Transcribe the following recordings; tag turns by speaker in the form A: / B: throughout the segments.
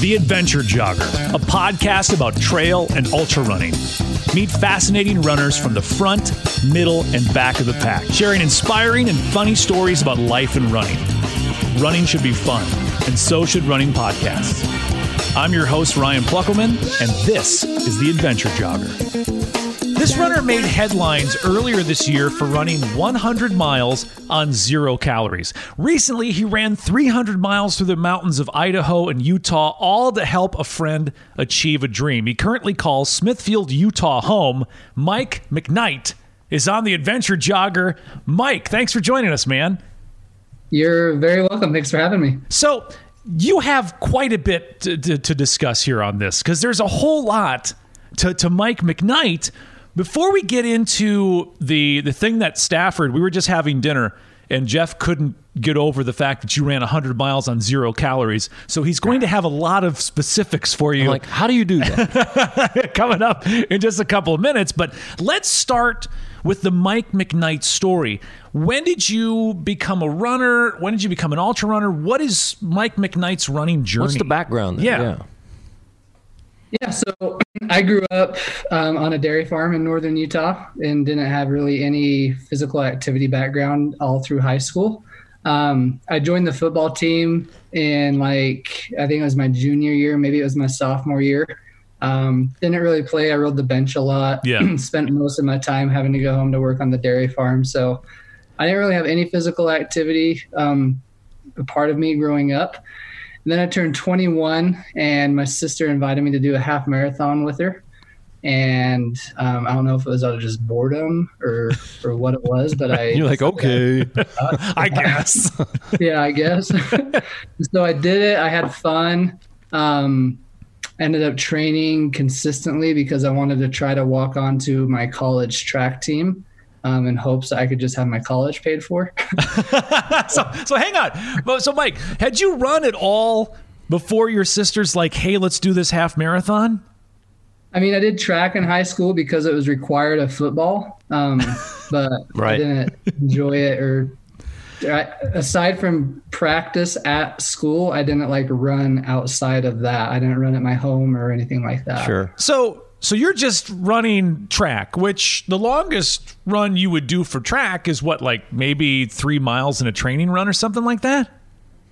A: The Adventure Jogger, a podcast about trail and ultra running. Meet fascinating runners from the front, middle, and back of the pack, sharing inspiring and funny stories about life and running. Running should be fun, and so should running podcasts. I'm your host, Ryan Pluckelman, and this is The Adventure Jogger. This runner made headlines earlier this year for running 100 miles on zero calories. Recently, he ran 300 miles through the mountains of Idaho and Utah, all to help a friend achieve a dream. He currently calls Smithfield, Utah home. Mike McKnight is on the adventure jogger. Mike, thanks for joining us, man.
B: You're very welcome. Thanks for having me.
A: So, you have quite a bit to, to, to discuss here on this because there's a whole lot to, to Mike McKnight before we get into the the thing that Stafford, we were just having dinner and Jeff couldn't get over the fact that you ran 100 miles on zero calories. So he's going to have a lot of specifics for you.
C: I'm like, how do you do
A: that? Coming up in just a couple of minutes. But let's start with the Mike McKnight story. When did you become a runner? When did you become an ultra runner? What is Mike McKnight's running journey?
C: What's the background? There?
A: Yeah. yeah.
B: Yeah, so I grew up um, on a dairy farm in northern Utah and didn't have really any physical activity background all through high school. Um, I joined the football team in like, I think it was my junior year, maybe it was my sophomore year. Um, didn't really play. I rode the bench a lot.
A: Yeah.
B: Spent most of my time having to go home to work on the dairy farm. So I didn't really have any physical activity. Um, a part of me growing up. And then I turned 21, and my sister invited me to do a half marathon with her. And um, I don't know if it was out of just boredom or or what it was, but I
C: you're like okay,
A: I guess.
B: yeah, I guess. so I did it. I had fun. Um, ended up training consistently because I wanted to try to walk onto my college track team um, in hopes I could just have my college paid for.
A: so, so hang on. So, Mike, had you run at all before your sister's like, hey, let's do this half marathon?
B: I mean, I did track in high school because it was required of football, um, but right. I didn't enjoy it. Or I, aside from practice at school, I didn't like run outside of that. I didn't run at my home or anything like that.
C: Sure.
A: So so you're just running track, which the longest run you would do for track is what, like maybe three miles in a training run or something like that?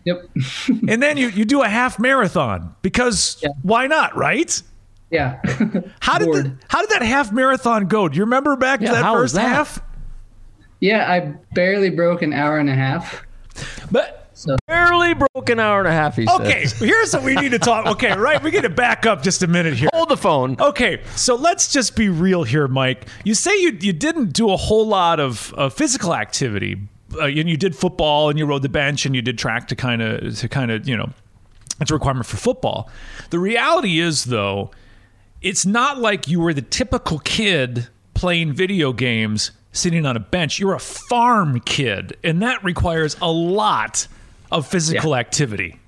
B: Yep.
A: and then you, you do a half marathon because yeah. why not, right?
B: Yeah.
A: how did the, how did that half marathon go? Do you remember back yeah, to that first that? half?
B: Yeah, I barely broke an hour and a half.
A: But
C: so barely broke an hour and a half. He
A: okay, here's what we need to talk. Okay, right, we get to back up just a minute here.
C: Hold the phone.
A: Okay, so let's just be real here, Mike. You say you you didn't do a whole lot of, of physical activity, uh, and you did football, and you rode the bench, and you did track to kind of to kind of you know, it's a requirement for football. The reality is though, it's not like you were the typical kid playing video games sitting on a bench. You're a farm kid, and that requires a lot of physical yeah. activity.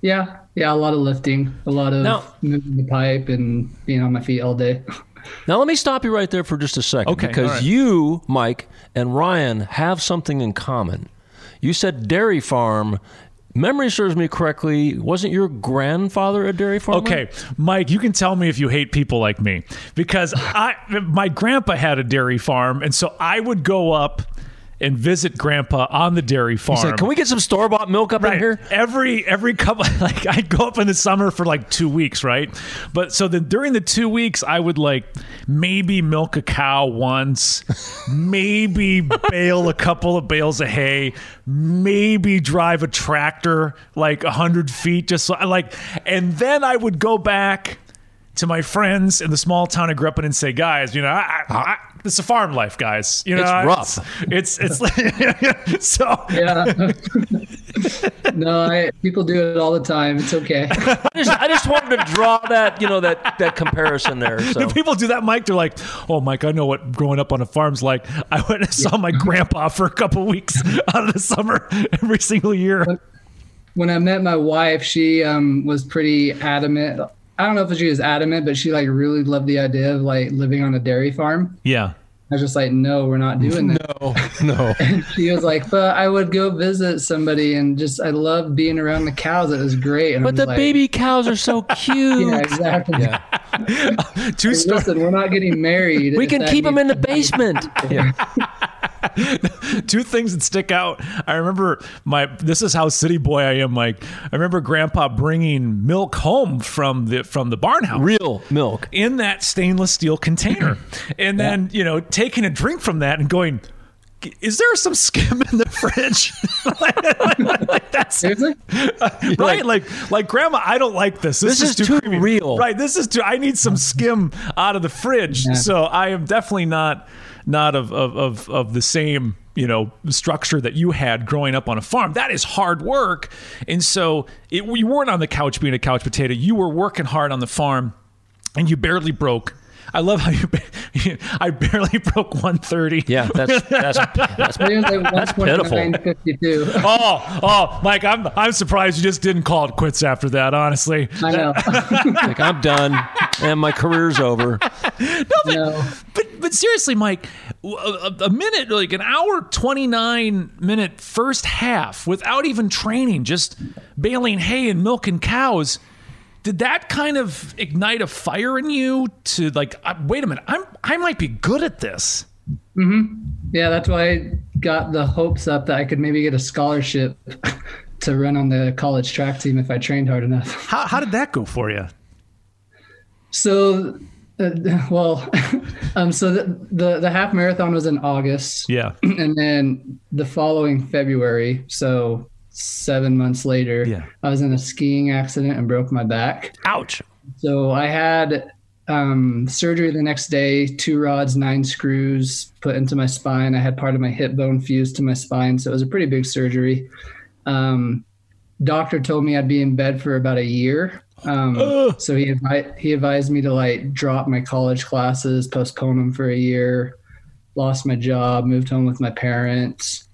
B: Yeah, yeah, a lot of lifting, a lot of now, moving the pipe and being on my feet all day.
C: Now let me stop you right there for just a second,
A: okay,
C: because
A: right.
C: you, Mike, and Ryan have something in common. You said dairy farm memory serves me correctly, wasn't your grandfather a dairy farmer?
A: Okay, Mike, you can tell me if you hate people like me because I my grandpa had a dairy farm and so I would go up and visit grandpa on the dairy farm.
C: Said, Can we get some store bought milk up
A: right.
C: in here?
A: Every every couple like I'd go up in the summer for like two weeks, right? But so then during the two weeks I would like maybe milk a cow once, maybe bale a couple of bales of hay, maybe drive a tractor like a hundred feet just so like and then I would go back to my friends in the small town I grew up in and say, guys, you know, I, I, it's a farm life, guys. You know,
C: it's rough.
A: It's it's, it's so
B: yeah. no, I, people do it all the time. It's okay.
C: I just, I just wanted to draw that you know that that comparison there. So
A: people do that, Mike. They're like, oh, Mike, I know what growing up on a farm's like. I went and saw my grandpa for a couple weeks out of the summer every single year.
B: When, when I met my wife, she um, was pretty adamant I don't know if she was adamant, but she like really loved the idea of like living on a dairy farm.
A: Yeah.
B: I was just like, no, we're not doing that.
C: No, no.
B: And she was like, but I would go visit somebody and just I loved being around the cows. It was great. And I
C: But the
B: like,
C: baby cows are so cute.
B: Yeah, exactly.
C: Yeah.
A: Two
B: Hey. Listen, we're not getting married.
C: We can keep them in the basement. Yeah.
A: two things that stick out. I remember my this is how city boy I am, Mike. I remember grandpa bringing milk home from the from the barn house.
C: Real milk.
A: in that stainless steel container. And then, you know, taking a drink from that and going, is there some skim in the fridge? like, that's
B: Seriously?
A: right. Like, like, grandma, I don't like this. This,
C: This is too
A: creamy.
C: real.
A: Right. This is too. I need some skim out of the fridge.
B: Yeah.
A: So I am definitely not not of of of, of the same you know structure that you had growing up on a farm. That is hard work, and so it, you weren't on the couch being a couch potato. You were working hard on the farm, and you barely broke. I love how you. I barely broke 130.
C: Yeah, that's that's that's
B: It was like
C: pitiful.
A: Oh, oh, Mike, I'm I'm surprised you just didn't call it quits after that. Honestly,
B: I know.
C: like I'm done and my career's over.
B: no.
A: But but seriously, Mike, a, a- a minute, like an hour, twenty nine minute first half without even training, just baling hay and milking cows. Did that kind of ignite a fire in you to like? Uh, wait a minute, I'm I might be good at this.
B: Yeah, that's why I got the hopes up that I could maybe get a scholarship to run on the college track team if I trained hard enough.
A: How how did that go for you?
B: So, uh, well, um, so the, the the half marathon was in August,
A: Yeah,
B: and then the following February, so seven months later,
A: Yeah.
B: I was in a skiing accident and broke my back.
C: Ouch.
B: So I had um, surgery the next day, two rods, nine screws put into my spine. I had part of my hip bone fused to my spine. So it was a pretty big surgery. Um, doctor told me I'd be in bed for about a year. Um, so he, advi- he advised me to like drop my college classes, postpone them for a year, lost my job, moved home with my parents.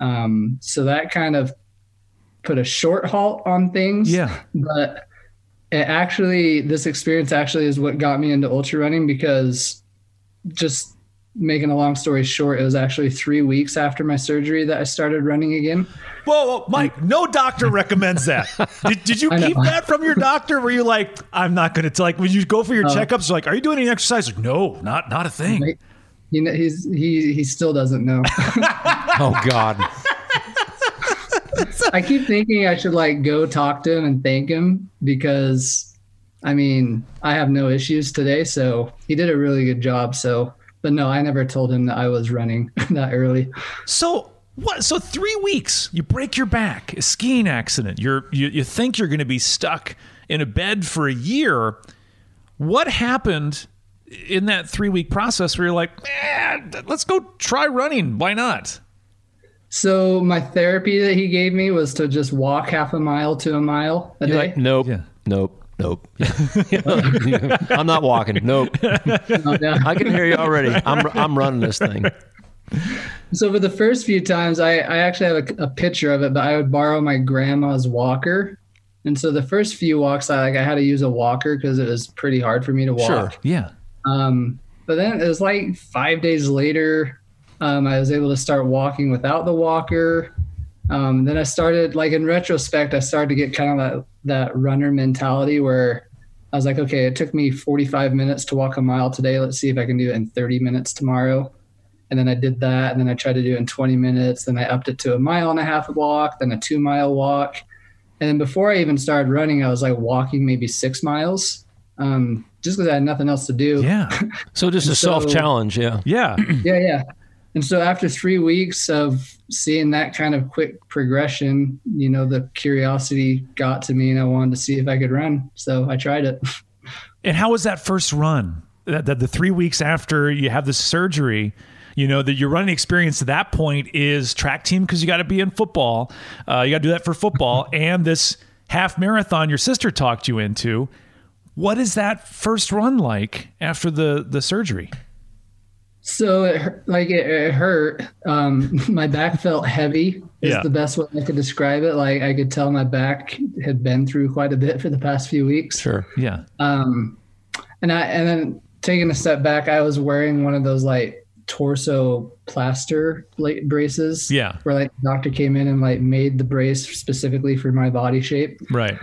B: Um, so that kind of put a short halt on things
A: yeah.
B: but it actually this experience actually is what got me into ultra running because just making a long story short it was actually three weeks after my surgery that i started running again
A: Whoa, whoa, Mike, no doctor recommends that. Did, did you keep that from your doctor? Were you like, I'm not going to, like, when you go for your
B: Oh.
A: checkups, like, are you doing any exercise? Like, no, not, not a thing.
B: Right. you he's he he still doesn't know
C: Oh God.
B: i keep thinking i should like go talk to him and thank him because i mean i have no issues today so he did a really good job so but no i never told him that i was running that early
A: So what? So three weeks, you break your back, a skiing accident. You're you, you think you're going to be stuck in a bed for a year. What happened in that three week process where you're like, let's go try running? Why not?
B: So my therapy that he gave me was to just walk half a mile to a mile a
C: You're
B: day.
C: like, nope,
A: Yeah.
C: nope, nope. I'm not walking. Nope.
B: Oh, yeah.
C: I can hear you already. I'm I'm running this thing.
B: So for the first few times, I, I actually have a, a picture of it, but I would borrow my grandma's walker. And so the first few walks, I like I had to use a walker because it was pretty hard for me to walk.
C: Sure.
A: Yeah.
B: Um, but then it was like five days later, um, I was able to start walking without the walker. Um, then I started, like in retrospect, I started to get kind of that, that runner mentality where I was like, okay, it took me 45 minutes to walk a mile today. Let's see if I can do it in 30 minutes tomorrow. And then I did that. And then I tried to do it in 20 minutes. Then I upped it to a mile and a half walk, then a two mile walk. And then before I even started running, I was like walking maybe six miles um, just because I had nothing else to do.
A: Yeah.
C: So just a
B: So-
C: self challenge. Yeah.
A: Yeah.
B: Yeah, yeah. And so after three weeks of seeing that kind of quick progression, you know, the curiosity got to me and I wanted to see if I could run. So I tried it.
A: And how was that first run? That, that the three weeks after you have the surgery, you know that your running experience to that point is track team because you got to be in football. Uh, you got to do that for football and this half marathon your sister talked you into. What is that first run like after the the surgery?
B: So it like it, it hurt. Um, my back felt heavy. Is
A: Yeah.
B: the best way I could describe it. Like I could tell my back had been through quite a bit for the past few weeks.
C: Sure.
A: Yeah.
B: Um, and I and then taking a step back, I was wearing one of those like torso plaster like braces.
A: Yeah.
B: Where like the doctor came in and like made the brace specifically for my body shape.
A: Right.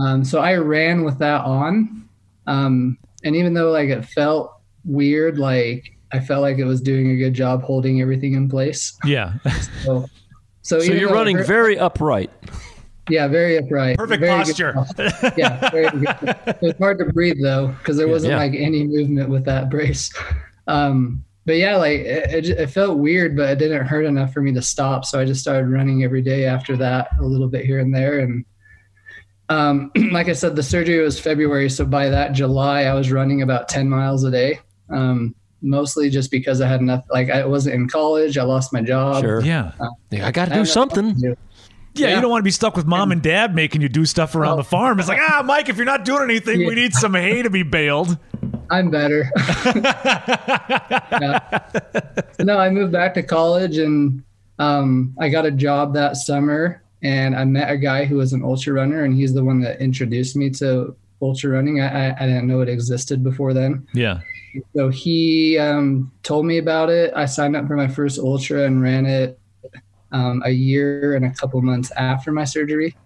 B: Um, so I ran with that on. Um, and even though like it felt weird, like I felt like it was doing a good job holding everything in place.
A: Yeah.
B: So, so,
C: So you're running
B: hurt-
C: very upright.
B: yeah, very upright.
A: Perfect
B: very
A: posture.
B: posture. yeah, very good. It was hard to breathe though, because there wasn't
C: Yeah.
B: like any movement with that brace. Um, but yeah, like it, it, it felt weird, but it didn't hurt enough for me to stop. So I just started running every day after that, a little bit here and there. And um, like I said, the surgery was February, so by that July, I was running about ten miles a day. Um, mostly just because I had enough. Like I wasn't in college, I lost my job.
C: Sure.
A: Yeah.
C: Yeah, I got to do something.
B: nothing do.
A: Yeah, you don't want to be stuck with mom and dad making you do stuff around
B: Oh.
A: the farm. It's like, ah, Mike, if you're not doing anything, we need some hay to be baled.
B: I'm better. Yeah. No, I moved back to college and um, I got a job that summer and I met a guy who was an ultra runner and he's the one that introduced me to ultra running. I, I, I didn't know it existed before then.
A: Yeah.
B: So he um, told me about it. I signed up for my first ultra and ran it um, a year and a couple months after my surgery.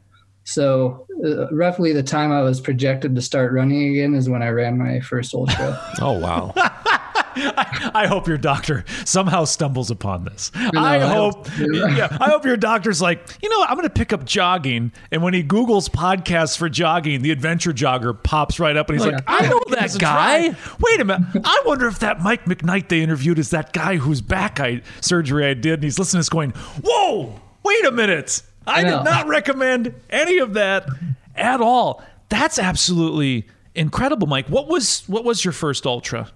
B: So uh, roughly the time I was projected to start running again is when I ran my first ultra.
C: Oh wow.
A: I, I hope your doctor somehow stumbles upon this. I,
B: know, I
A: hope,
B: hope
A: yeah, I hope your doctor's like, you know, I'm going to pick up jogging, and when he Googles podcasts for jogging, the Adventure Jogger pops right up, and he's
B: Oh,
A: like,
B: yeah.
A: I know
C: that guy.
A: try. Wait a minute, I wonder if that Mike McKnight they interviewed is that guy whose back I surgery I did, and he's listening to this going, whoa, wait a minute, I,
B: I
A: did not recommend any of that at all. That's absolutely incredible, Mike. What was what was your first ultra?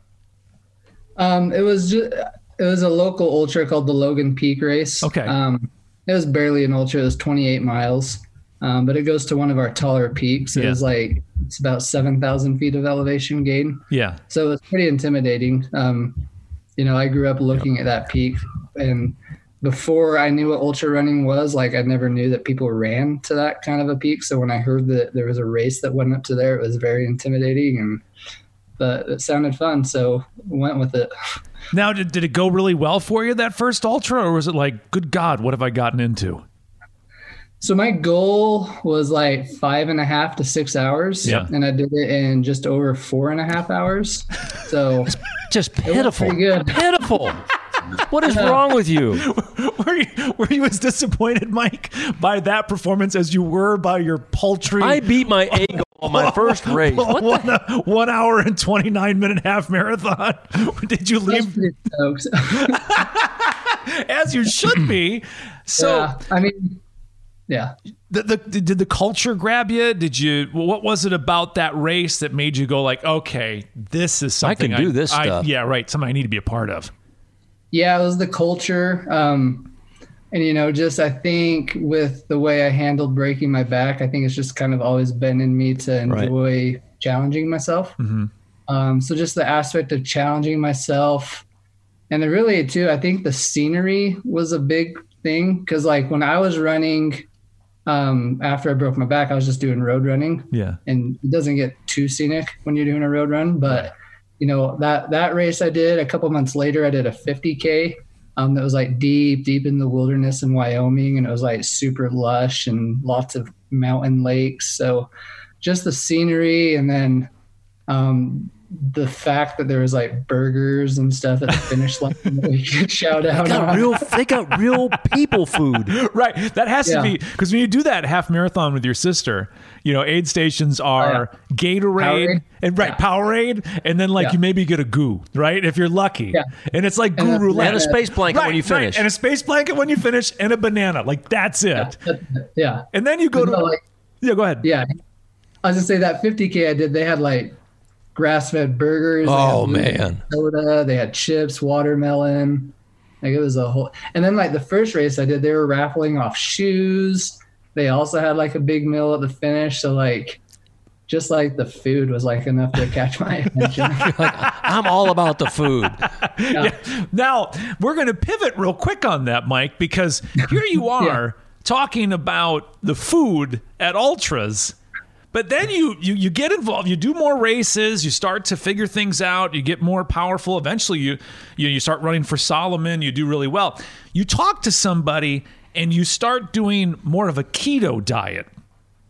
B: Um, it was just, it was a local ultra called the Logan Peak Race.
A: Okay.
B: Um, it was barely an ultra. It was 28 miles, um, but it goes to one of our taller peaks. It
A: Yeah.
B: was like it's about 7,000 feet of elevation gain.
A: Yeah.
B: So it was pretty intimidating. Um, you know, I grew up looking at that peak, and before I knew what ultra running was, like I never knew that people ran to that kind of a peak. So when I heard that there was a race that went up to there, it was very intimidating, and but it sounded fun, so went with it.
A: Now, did, did it go really well for you that first ultra, or was it like, good God, what have I gotten into?
B: So my goal was like five and a half to six hours,
A: Yeah.
B: and I did it in just over four and a half hours. So
C: Just pitiful.
B: good.
C: Pitiful. What is wrong with you?
A: Were you, were you as disappointed, Mike, by that performance as you were by your paltry
C: I beat my A goal on my first race. What the
A: one, one hour and 29 minute half marathon? Did you leave as you should be? So,
B: yeah, I mean, yeah.
A: the, the, did the culture grab you? Did you? What was it about that race that made you go like, okay, this is something I
C: can do this
A: I-
C: stuff.
A: Yeah, right. Something I need to be a part of.
B: Yeah, it was the culture. Um, and, you know, just I think with the way I handled breaking my back, I think it's just kind of always been in me to
C: Right.
B: enjoy challenging myself. Um, so just the aspect of challenging myself. And then really, too, I think the scenery was a big thing because, like, when I was running um, after I broke my back, I was just doing road running
A: Yeah.
B: and it doesn't get too scenic when you're doing a road run but you know that that race i did a couple months later i did a 50k um, that was like deep deep in the wilderness in wyoming and it was like super lush and lots of mountain lakes. So just the scenery and then um, the fact that there was like burgers and stuff at the finish line that we could shout out
C: They got
B: on.
C: real. They got real people food.
A: right. That has to be because when you do that half marathon with your sister, you know, aid stations are oh, Gatorade
B: Powerade?
A: and right
B: Yeah.
A: Powerade, and then like
B: Yeah.
A: you maybe get a goo, right? If you're lucky,
B: Yeah.
A: and it's like
B: And
A: goo
B: a-
A: roulette
C: And a space blanket when you
A: Right, right.
C: finish.
A: and a space blanket when you finish, and a banana. Like that's it.
B: yeah
A: And then you go to
B: No, like
A: yeah. Go ahead.
B: Yeah. I was gonna say that 50k I did. They had like grass-fed burgers.
C: Oh,
B: had
C: man.
B: soda. They had chips, watermelon. Like it was a whole. And then like the first race I did, they were raffling off shoes. They also had like a big meal at the finish. So like, just like the food was like enough to catch my attention.
C: like I'm all about the food.
A: Yeah. Yeah. Now we're going to pivot real quick on that, Mike, because here you are yeah. talking about the food at ultras. But then you, you you get involved. You do more races. You start to figure things out. You get more powerful. Eventually, you you, you start running for Salomon, You do really well. You talk to somebody and you start doing more of a keto diet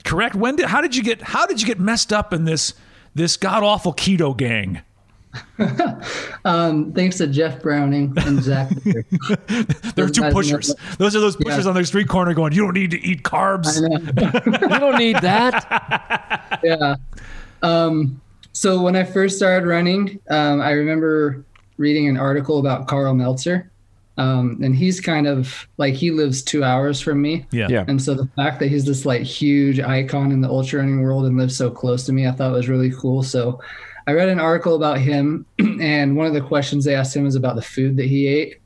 A: correct? When did how did you get how did you get messed up in this this god awful keto gang?
B: um, thanks to Jeff Browning and Zach.
A: They're two pushers. Those are those pushers yeah. on the street corner going, "You don't need to eat carbs.
C: you don't need that."
B: Yeah. Um, so when I first started running, um, I remember reading an article about Karl Meltzer, um, and he's kind of like he lives two hours from me.
A: Yeah. yeah.
B: And so the fact that he's this like huge icon in the ultra running world and lives so close to me, I thought was really cool. So I read an article about him, and one of the questions they asked him was about the food that he ate.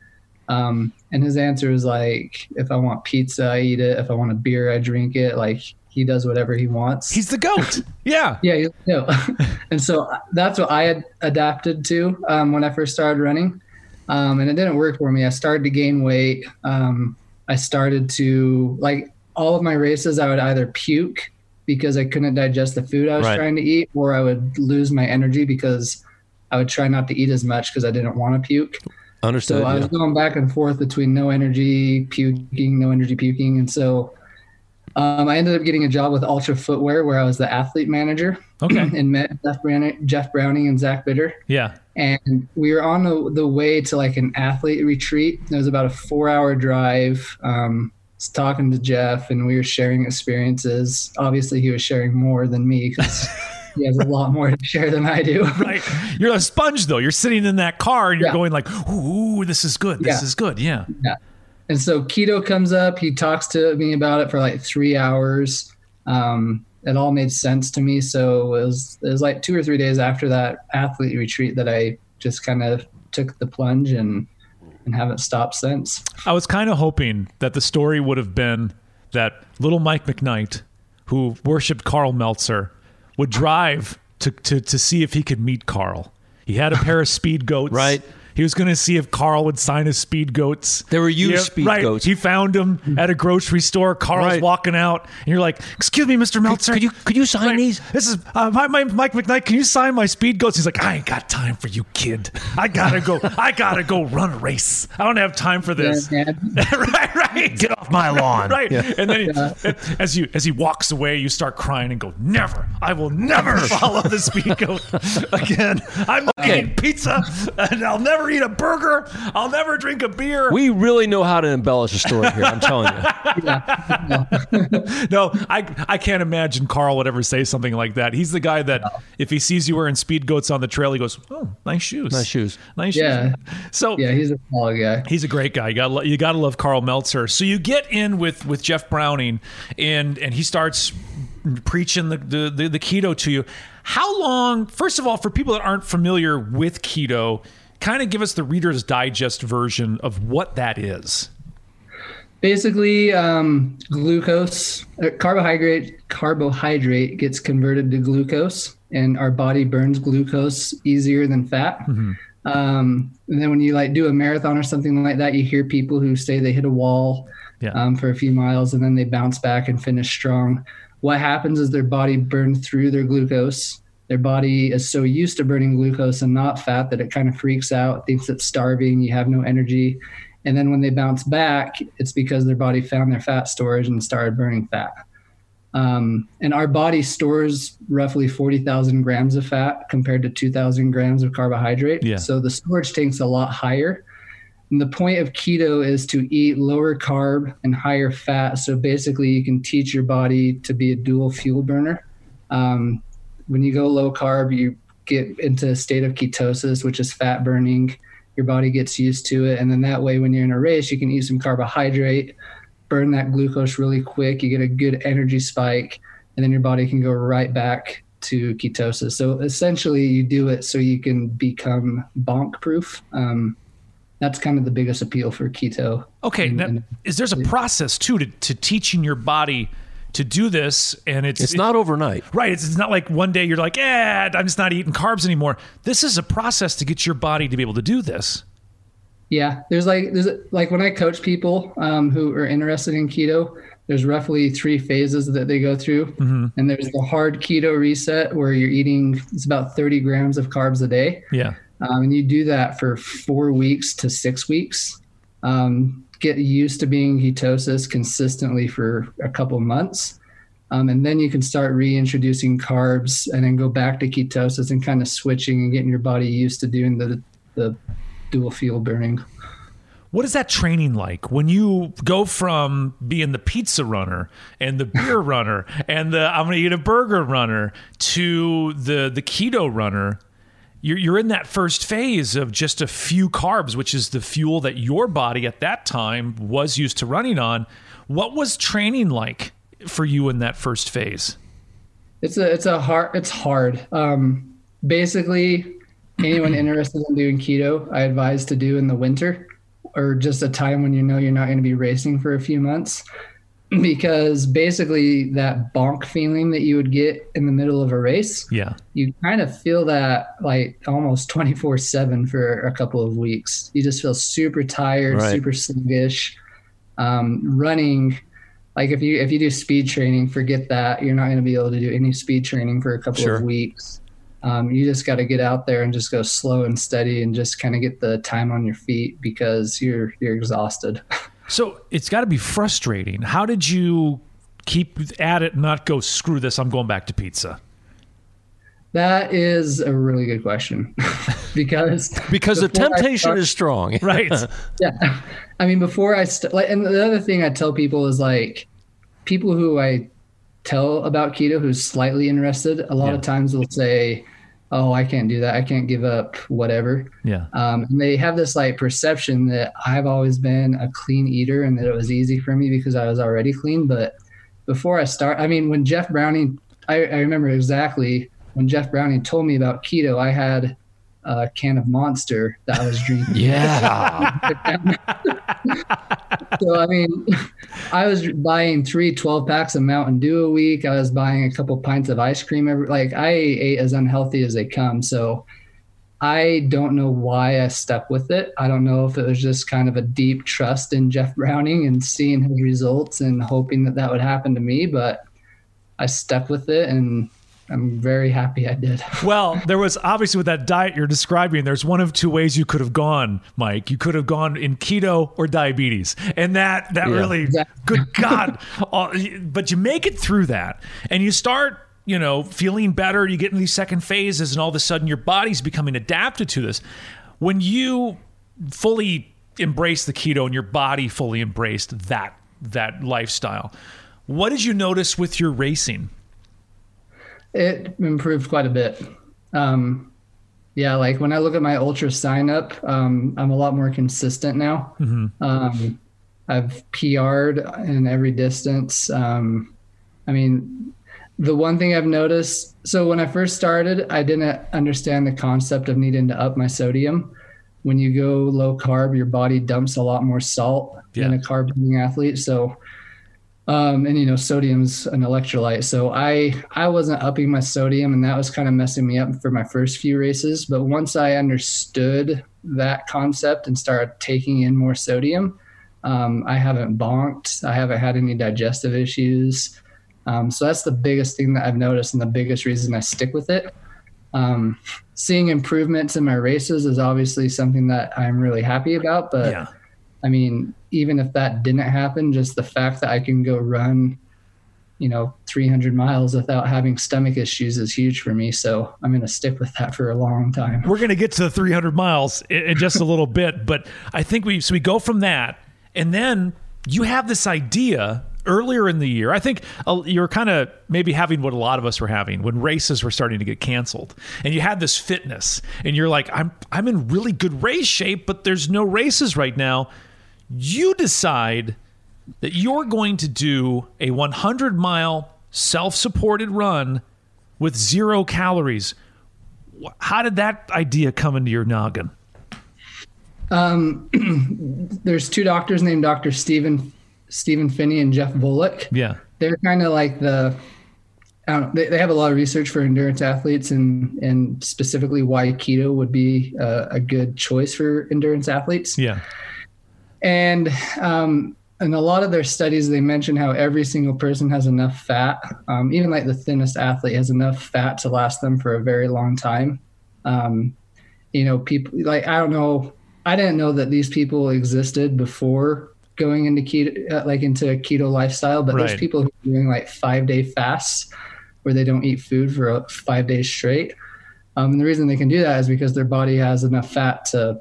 B: Um, and his answer was like, if I want pizza, I eat it. If I want a beer, I drink it. Like he does whatever he wants.
A: He's the goat. Yeah.
B: yeah. You and so that's what I had adapted to um, when I first started running um, and it didn't work for me. I started to gain weight. Um, I started to like all of my races. I would either puke because I couldn't digest the food I was right. trying to eat, or I would lose my energy because I would try not to eat as much because I didn't want to puke.
C: Understood.
B: So I was going back and forth between no energy puking, no energy puking, and so um, I ended up getting a job with Altra Footwear where I was the athlete manager.
A: Okay.
B: and met Jeff Browning, Jeff Browning and Zach Bitter.
A: Yeah.
B: And we were on the, the way to like an athlete retreat. It was about a four hour drive. Um, talking to Jeff and we were sharing experiences. Obviously, he was sharing more than me because he has a lot more to share than I do.
A: right. You're a sponge though. You're sitting in that car and you're yeah. going like, "Ooh, this is good. This yeah. is good." Yeah.
B: Yeah. And so keto comes up. He talks to me about it for like three hours. Um, it all made sense to me. So it was it was like two or three days after that athlete retreat that I just kind of took the plunge and and haven't stopped since.
A: I was kind of hoping that the story would have been that little Mike McKnight, who worshipped Karl Meltzer, would drive to, to, to see if he could meet Karl. He had a pair of speed goats.
C: Right.
A: He was going to see if Karl would sign his speed goats.
C: There were used yeah, speed
A: right.
C: goats.
A: He found them at a grocery store. Karl's right. walking out, and you're like, "Excuse me, Mr. Meltzer,
C: could, could you could you sign these?
A: This is uh, my, my, Mike McKnight. Can you sign my speed goats?" He's like, "I ain't got time for you, kid. I gotta go. I gotta go run a race. I don't have time for this." Yeah, right, right.
C: Get off my lawn.
A: right. Yeah. And then he, yeah. as you as he walks away, you start crying and go, "Never. I will never follow the speed goat again. I'm not okay. eating pizza, and I'll never eat a burger." I'll never drink a beer.
C: We really know how to embellish a story here. I'm telling you.
A: no, I I can't imagine Karl would ever say something like that. He's the guy that no. if he sees you wearing speed goats on the trail, he goes, "Oh, nice shoes,
C: nice shoes,
A: nice
B: yeah.
A: shoes." So
B: yeah, he's a small guy.
A: He's a great guy. You got you got to love Karl Meltzer. So you get in with with Jeff Browning, and and he starts preaching the, the, the, the keto to you. How long? First of all, for people that aren't familiar with keto kind of give us the Reader's Digest version of what that is.
B: Basically, um, glucose, uh, carbohydrate, carbohydrate gets converted to glucose, and our body burns glucose easier than fat. Mm-hmm. Um, and then when you like do a marathon or something like that, you hear people who say they hit a wall yeah. um, for a few miles and then they bounce back and finish strong. What happens is their body burned through their glucose their body is so used to burning glucose and not fat that it kind of freaks out, thinks it's starving, you have no energy. And then when they bounce back, it's because their body found their fat storage and started burning fat. Um, and our body stores roughly 40,000 grams of fat compared to 2,000 grams of carbohydrate.
A: Yeah.
B: So the storage tank's a lot higher. And the point of keto is to eat lower carb and higher fat. So basically, you can teach your body to be a dual fuel burner. Um, when you go low carb, you get into a state of ketosis, which is fat burning. Your body gets used to it. And then that way, when you're in a race, you can eat some carbohydrate, burn that glucose really quick. You get a good energy spike, and then your body can go right back to ketosis. So essentially, you do it so you can become bonk proof. Um, that's kind of the biggest appeal for keto.
A: Okay. And, now, and, is there's a process too to, to teaching your body to do this, and it's
C: It's not overnight.
A: right. It's, it's not like one day you're like, eh, I'm just not eating carbs anymore. This is a process to get your body to be able to do this.
B: Yeah, there's like there's like when I coach people um, who are interested in keto, there's roughly three phases that they go through, and there's the hard keto reset where you're eating it's about 30 grams of carbs a day,
A: Yeah.
B: um, and you do that for four weeks to six weeks. Um, get used to being ketosis consistently for a couple months. Um, and then you can start reintroducing carbs and then go back to ketosis and kind of switching and getting your body used to doing the, the dual fuel burning.
A: What is that training like when you go from being the pizza runner and the beer runner and the I'm going to eat a burger runner to the the keto runner? You're, you're in that first phase of just a few carbs, which is the fuel that your body at that time was used to running on. What was training like for you in that first phase?
B: It's a it's a hard it's hard. Um, basically, anyone interested in doing keto, I advise to do in the winter or just a time when you know you're not going to be racing for a few months, because basically that bonk feeling that you would get in the middle of a race,
A: Yeah.
B: you kind of feel that like almost 24 7 for a couple of weeks. You just feel super tired,
C: Right.
B: super sluggish. Um, running, like if you if you do speed training, forget that. You're not going to be able to do any speed training for a couple
C: Sure.
B: of weeks. Um, you just got to get out there and just go slow and steady and just kind of get the time on your feet because you're you're exhausted.
A: So it's got to be frustrating. How did you keep at it and not go, screw this, I'm going back to pizza?
B: that is a really good question because
C: Because the temptation
B: start-
C: is strong.
A: Right.
B: yeah i mean before i st- like and the other thing i tell people is like people who i tell about keto who's slightly interested a lot
A: Yeah.
B: of times will say oh i can't do that. I can't give up whatever.
A: Yeah.
B: um, and they have this like perception that i've always been a clean eater and that it was easy for me because i was already clean. But before i start i mean when jeff browning i, I remember exactly when jeff browning told me about keto i had a can of monster that i was drinking
C: Yeah.
B: so I mean, I was buying three 12 packs of Mountain Dew a week. I was buying a couple pints of ice cream every like I ate as unhealthy as they come. So I don't know why I stuck with it. I don't know if it was just kind of a deep trust in Jeff Browning and seeing his results and hoping that that would happen to me, but I stuck with it and I'm very happy I did.
A: Well, there was obviously with that diet you're describing, there's one of two ways you could have gone, Mike. You could have gone in keto or diabetes. And that that
C: Yeah.
A: really
B: Exactly.
A: good God. But you make it through that and you start, you know, feeling better, you get into these second phases and all of a sudden your body's becoming adapted to this. When you fully embrace the keto and your body fully embraced that that lifestyle, what did you notice with your racing?
B: It improved quite a bit. Um, yeah, like when I look at my UltraSignup, um, I'm a lot more consistent now. Um, I've PR'd in every distance. Um, I mean, the one thing I've noticed so when I first started, I didn't understand the concept of needing to up my sodium. When you go low carb, your body dumps a lot more salt than a carb eating athlete. So um, and you know sodium's an electrolyte. So i i wasn't upping my sodium and that was kind of messing me up for my first few races. But once i understood that concept and started taking in more sodium um, i haven't bonked. I haven't had any digestive issues. Um, so that's the biggest thing that i've noticed and the biggest reason i stick with it. Um, seeing improvements in my races is obviously something that i'm really happy about but
A: yeah.
B: I mean, even if that didn't happen, just the fact that I can go run, you know, 300 miles without having stomach issues is huge for me. So I'm going to stick with that for a long time.
A: We're going to get to the 300 miles in, just a little bit, but I think we so we go from that, and then you have this idea earlier in the year. I think uh, you're kind of maybe having what a lot of us were having when races were starting to get canceled, and you had this fitness, and you're like, I'm I'm in really good race shape, but there's no races right now. You decide that you're going to do a 100 mile self supported run with zero calories. How did that idea come into your noggin?
B: Um, there's two doctors named Dr. Stephen Stephen Phinney and Jeff Volek.
A: Yeah.
B: they're kind of like the I don't know, they, they have a lot of research for endurance athletes and and specifically why keto would be a, a good choice for endurance athletes.
A: Yeah.
B: And um, in a lot of their studies, they mention how every single person has enough fat. Um, even like the thinnest athlete has enough fat to last them for a very long time. Um, you know, people like I don't know. I didn't know that these people existed before going into keto, uh, like into a keto lifestyle. But
A: Right.
B: there's people who are doing like five day fasts where they don't eat food for uh, five days straight. Um, and the reason they can do that is because their body has enough fat to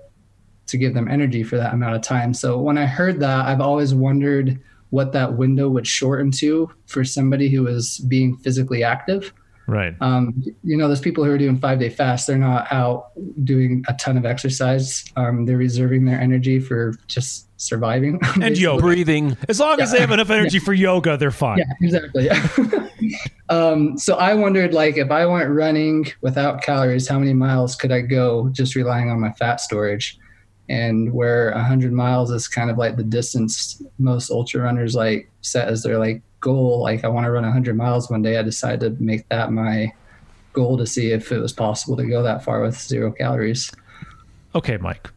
B: to give them energy for that amount of time. So when I heard that, I've always wondered what that window would shorten to for somebody who is being physically active.
A: Right.
B: Um, you know, those people who are doing five day fast, they're not out doing a ton of exercise. Um, they're reserving their energy for just surviving.
A: And
B: basically.
A: yoga.
C: Breathing.
A: As long as they have enough energy for yoga, they're fine.
B: Yeah, exactly. um, so I wondered, like, if I went running without calories, how many miles could I go just relying on my fat storage? And where 100 miles is kind of like the distance most ultra runners like set as their like goal. Like, I want to run 100 miles one day. I decided to make that my goal to see if it was possible to go that far with zero calories.
A: Okay, Mike.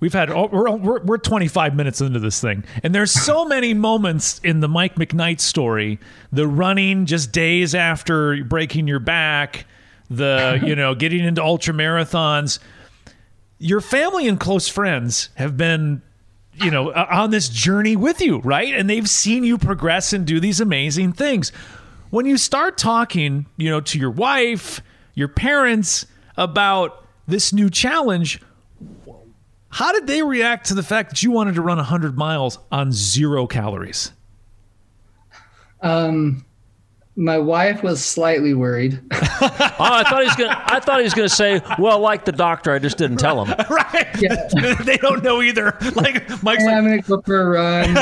A: We've had oh, we're, we're we're 25 minutes into this thing, and there's so many moments in the Mike McKnight story. The running just days after breaking your back, the you know getting into ultra marathons. Your family and close friends have been, you know, uh, on this journey with you, right? And they've seen you progress and do these amazing things. When you start talking, you know, to your wife, your parents about this new challenge, how did they react to the fact that you wanted to run 100 miles on zero calories?
B: Um, my wife was slightly worried.
C: Oh, I thought he was gonna. I thought he was gonna say, "Well, like the doctor, I just didn't tell him."
A: right?
B: Yeah.
A: they don't know either. Like Mike's
B: Hey,
A: like,
B: I'm going to go for a run.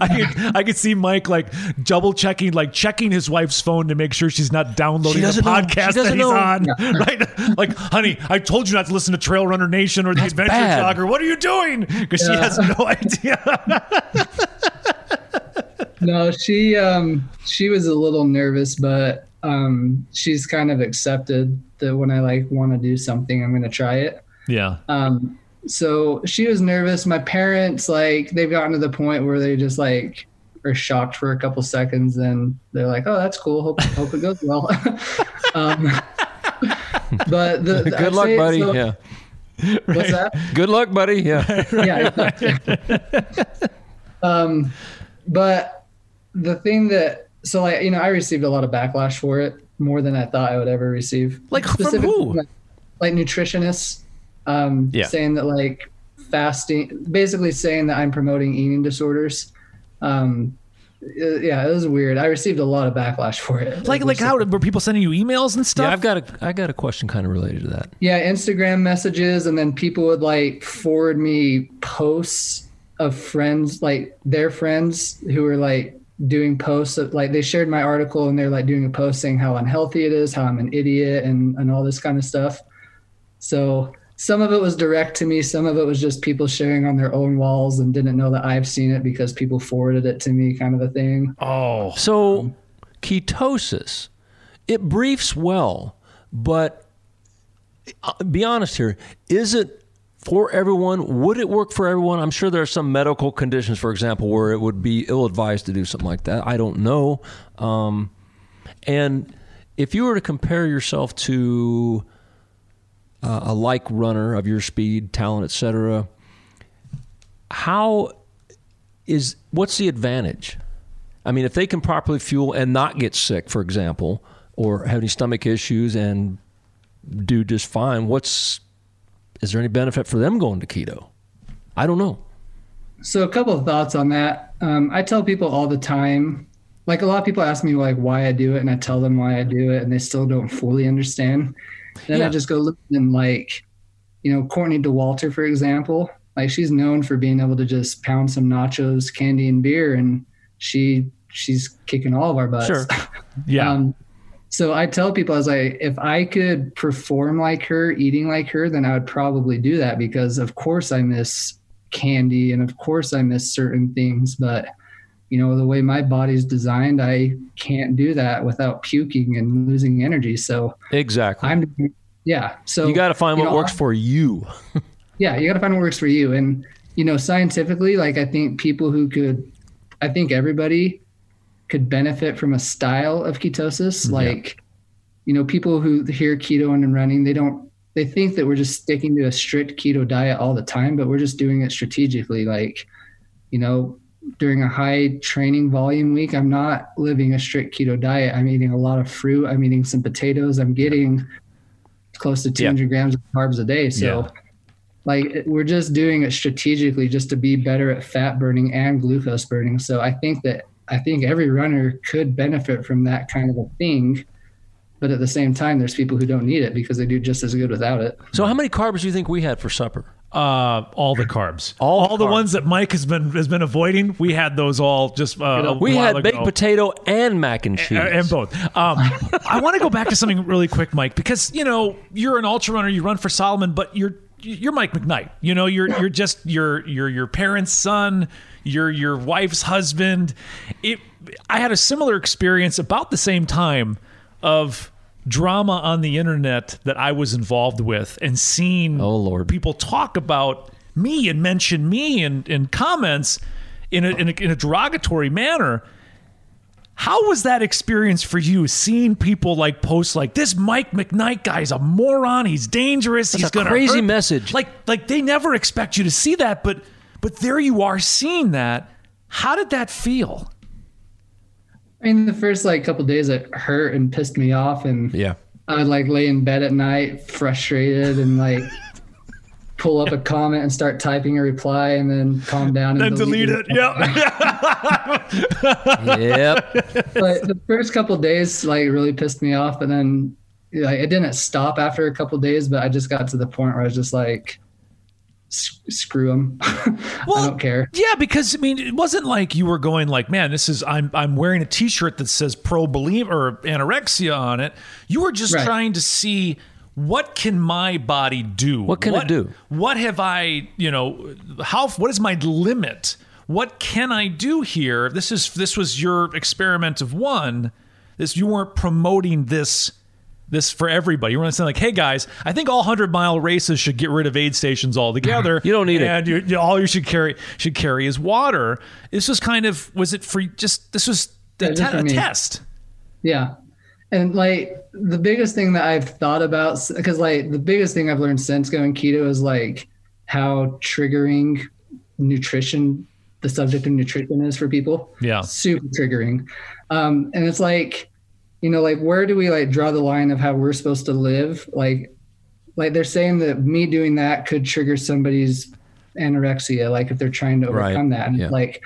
A: I could, I could see Mike like double checking, like checking his wife's phone to make sure she's not downloading the
C: doesn't know.
A: Podcast that he's
C: know.
A: on. Right? Like, honey, I told you not to listen to Trail Runner Nation or the Adventure
C: bad.
A: Jogger. What are you doing? Because she has no idea.
B: No, she um she was a little nervous, but um she's kind of accepted that when I like want to do something, I'm going to try it.
A: yeah.
B: Um so she was nervous. My parents like they've gotten to the point where they just like are shocked for a couple seconds and they're like, "Oh, that's cool. Hope hope it goes well." um but the
C: Good
B: I'd
C: luck, buddy.
B: so-
C: yeah.
B: What's that?
C: Good luck, buddy. Yeah.
B: yeah. um, but the thing that so like you know I received a lot of backlash for it more than I thought I would ever receive.
A: Like, from who?
B: Like, like nutritionists, um,
C: Yeah.
B: saying that like fasting, basically saying that I'm promoting eating disorders. Um, uh, yeah, it was weird. I received a lot of backlash for it.
A: Like, like how were people sending you emails and stuff?
C: Yeah, I've got a. I got a question kind of related to that.
B: Yeah, Instagram messages, and then people would like forward me posts of friends, like their friends who were like doing posts of like they shared my article and they're like doing a post saying how unhealthy it is, how I'm an idiot, and and all this kind of stuff. So some of it was direct to me, some of it was just people sharing on their own walls and didn't know that I've seen it because people forwarded it to me, kind of a thing.
A: oh,
C: So, ketosis, it briefs well, but uh, be honest here. Is it for everyone? Would it work for everyone? I'm sure there are some medical conditions, for example, where it would be ill advised to do something like that. I don't know. Um, and if you were to compare yourself to uh, a like runner of your speed, talent, etc., how is what's the advantage? I mean, if they can properly fuel and not get sick, for example, or have any stomach issues and do just fine, what's is there any benefit for them going to keto? I don't know.
B: So a couple of thoughts on that. Um, I tell people all the time, like a lot of people ask me like why I do it, and I tell them why I do it, and they still don't fully understand. Then
C: Yeah.
B: I just go look and like, you know, Courtney Dauwalter, for example, like she's known for being able to just pound some nachos, candy, and beer, and she she's kicking all of our butts.
C: Sure.
A: yeah.
B: Um, so I tell people, as I like, if I could perform like her, eating like her, then I would probably do that because, of course, I miss candy, and of course I miss certain things, but you know the way my body's designed, I can't do that without puking and losing energy. So
C: exactly,
B: I'm yeah. So
C: you got to find what
B: know,
C: works for you.
B: yeah, you got to find what works for you, and you know scientifically, like I think people who could, I think everybody could benefit from a style of ketosis, like. You know, people who hear keto and running, they don't they think that we're just sticking to a strict keto diet all the time, but we're just doing it strategically. Like, you know, during a high training volume week, I'm not living a strict keto diet. I'm eating a lot of fruit. I'm eating some potatoes. I'm getting close to 200 yeah. grams of carbs a day. So, yeah. like, we're just doing it strategically just to be better at fat burning and glucose burning. So, I think that I think every runner could benefit from that kind of a thing but at the same time, there's people who don't need it because they do just as good without it.
C: So, how many carbs do you think we had for supper?
A: Uh, all the carbs,
C: all,
A: all the, ones that Mike has been has been avoiding. We had those all just. Uh,
C: we had ago. baked potato and mac and cheese,
A: and, and both. Um, I want to go back to something really quick, Mike, because you know you're an ultra runner. You run for Salomon, but you're you're Mike McKnight. You know, you're you're just your your your parents' son. You're your wife's husband. It. I had a similar experience about the same time of drama on the internet that I was involved with and seeing
C: oh, Lord.
A: people talk about me and mention me in, in comments in a, in a, in a derogatory manner. How was that experience for you? Seeing people like post like this Mike McKnight guy's a moron. He's dangerous.
C: That's
A: he's
C: a crazy hurt. message.
A: Like like they never expect you to see that, but but there you are seeing that. How did that feel?
B: I mean, the first like couple days it hurt and pissed me off, and
C: yeah,
B: I would like lay in bed at night frustrated and like pull up a comment and start typing a reply, and then calm down and
A: then delete, delete it.
C: Yep. yep.
B: But the first couple days like really pissed me off, but then like it didn't stop after a couple days, but I just got to the point where I was just like screw them. well, I don't care.
A: Yeah, because I mean, it wasn't like you were going like, man, this is I'm I'm wearing a T-shirt that says pro believe or anorexia on it. You were just right. trying to see what can my body do?
C: What can
A: what,
C: it do?
A: What have I, you know, how what is my limit? What can I do here? This is this was your experiment of one. This you weren't promoting this this for everybody. You want to say like, hey guys, I think all hundred mile races should get rid of aid stations altogether.
C: you don't need
A: and
C: it.
A: And all you should carry should carry is water. This was kind of was it for just this was a, te- a test.
B: Yeah, and like the biggest thing that I've thought about because like the biggest thing I've learned since going keto is like how triggering nutrition the subject of nutrition is for people.
A: Yeah,
B: super triggering. Um, and it's like you know like where do we like draw the line of how we're supposed to live like like they're saying that me doing that could trigger somebody's anorexia like if they're trying to overcome right. that and yeah. like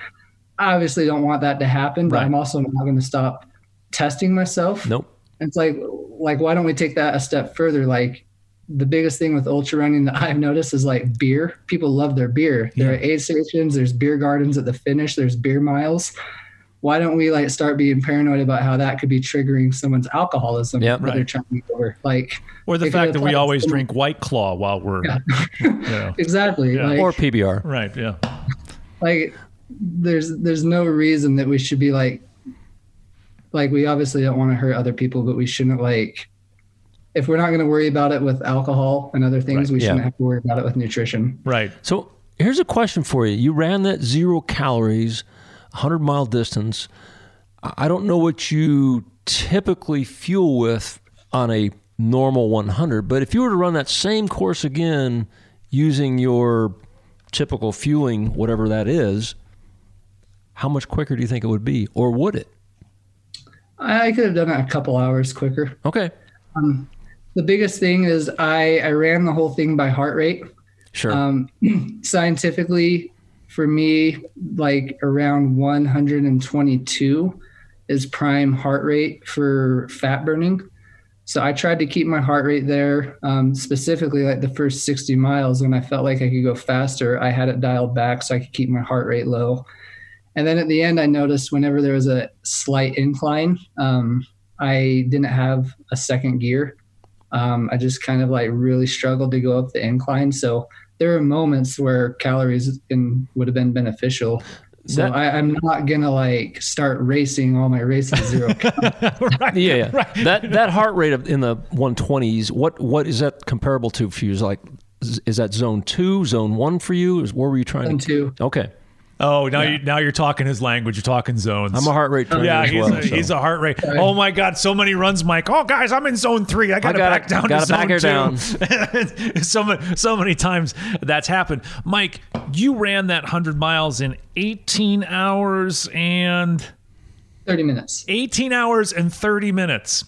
B: I obviously don't want that to happen but right. i'm also not going to stop testing myself
C: nope
B: it's like like why don't we take that a step further like the biggest thing with ultra running that I've noticed is like beer. People love their beer. Yeah. There are aid stations, there's beer gardens at the finish, there's beer miles why don't we like start being paranoid about how that could be triggering someone's alcoholism
C: yep,
B: right. they're trying to get over like
A: or the fact that we always drink white claw while we're
B: yeah. you know. exactly
C: yeah. Like, or pbr
A: right yeah
B: like there's there's no reason that we should be like like we obviously don't want to hurt other people but we shouldn't like if we're not going to worry about it with alcohol and other things right. we shouldn't yeah. have to worry about it with nutrition
A: right
C: so here's a question for you you ran that zero calories 100 mile distance. I don't know what you typically fuel with on a normal 100, but if you were to run that same course again using your typical fueling, whatever that is, how much quicker do you think it would be, or would it?
B: I could have done it a couple hours quicker.
C: Okay.
B: Um, the biggest thing is I, I ran the whole thing by heart rate.
C: Sure.
B: Um, scientifically, for me, like around 122 is prime heart rate for fat burning. So I tried to keep my heart rate there. Um, specifically, like the first 60 miles, when I felt like I could go faster, I had it dialed back so I could keep my heart rate low. And then at the end, I noticed whenever there was a slight incline, um, I didn't have a second gear. Um, I just kind of like really struggled to go up the incline. So there are moments where calories in, would have been beneficial. So
C: That-
B: I, I'm not gonna like start racing all my races zero.
A: right.
C: Yeah, yeah.
A: Right.
C: that that heart rate of in the 120s. What what is that comparable to for you? Is like is is that zone two, zone one for you? Is where were you trying to
B: Zone
C: to?
B: two.
C: Okay,
A: Oh, now you now you're talking his language. You're talking zones.
C: I'm a heart rate trainer
A: Yeah,
C: as
A: he's,
C: well.
A: a,
C: so.
A: he's a heart rate. Oh my God, so many runs, Mike. Oh, guys, I'm in zone three. I got to
C: gotta-
A: back down
C: gotta
A: to
C: back her
A: two.
C: down.
A: so many, so many times that's happened. Mike, you ran that hundred miles in 18 hours and
B: 30 minutes.
A: 18 hours and 30 minutes.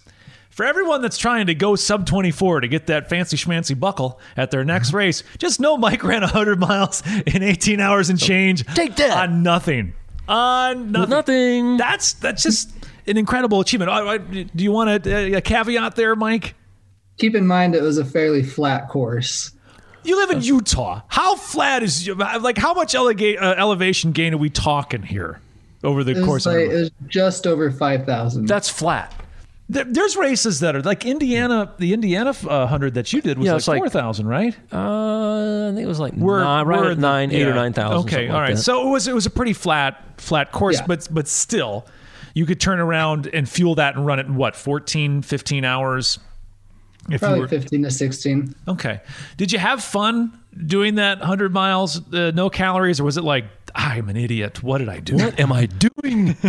A: For everyone that's trying to go sub 24 to get that fancy schmancy buckle at their next race, just know Mike ran 100 miles in 18 hours and change.
C: Take that.
A: On nothing. On nothing.
C: nothing.
A: That's that's just an incredible achievement. Do you want a, a caveat there, Mike?
B: Keep in mind it was a fairly flat course.
A: You live in Utah. How flat is like how much eleva- uh, elevation gain are we talking here over the
B: It
A: course
B: was,
A: of
B: like,
A: the
B: it was just over 5,000.
C: That's flat.
A: There, there's races that are like Indiana. The Indiana uh, hundred that you did was
C: Yeah,
A: like
C: like-
A: four thousand, right?
C: Uh, I think it was like
A: We're-
C: nine, right
A: we're
C: at
A: in the-
C: nine, eight
A: yeah.
C: or nine thousand.
A: Okay,
C: something
A: all
C: like
A: right.
C: that.
A: So it was it was a pretty flat flat course,
B: Yeah.
A: but but still, you could turn around and fuel that and run it in what 14, 15 hours. If
B: Probably
A: you were
B: 15 to 16.
A: okay, did you have fun doing that hundred miles, uh, no calories, or was it like I'm an idiot? What did I do?
C: what am I doing?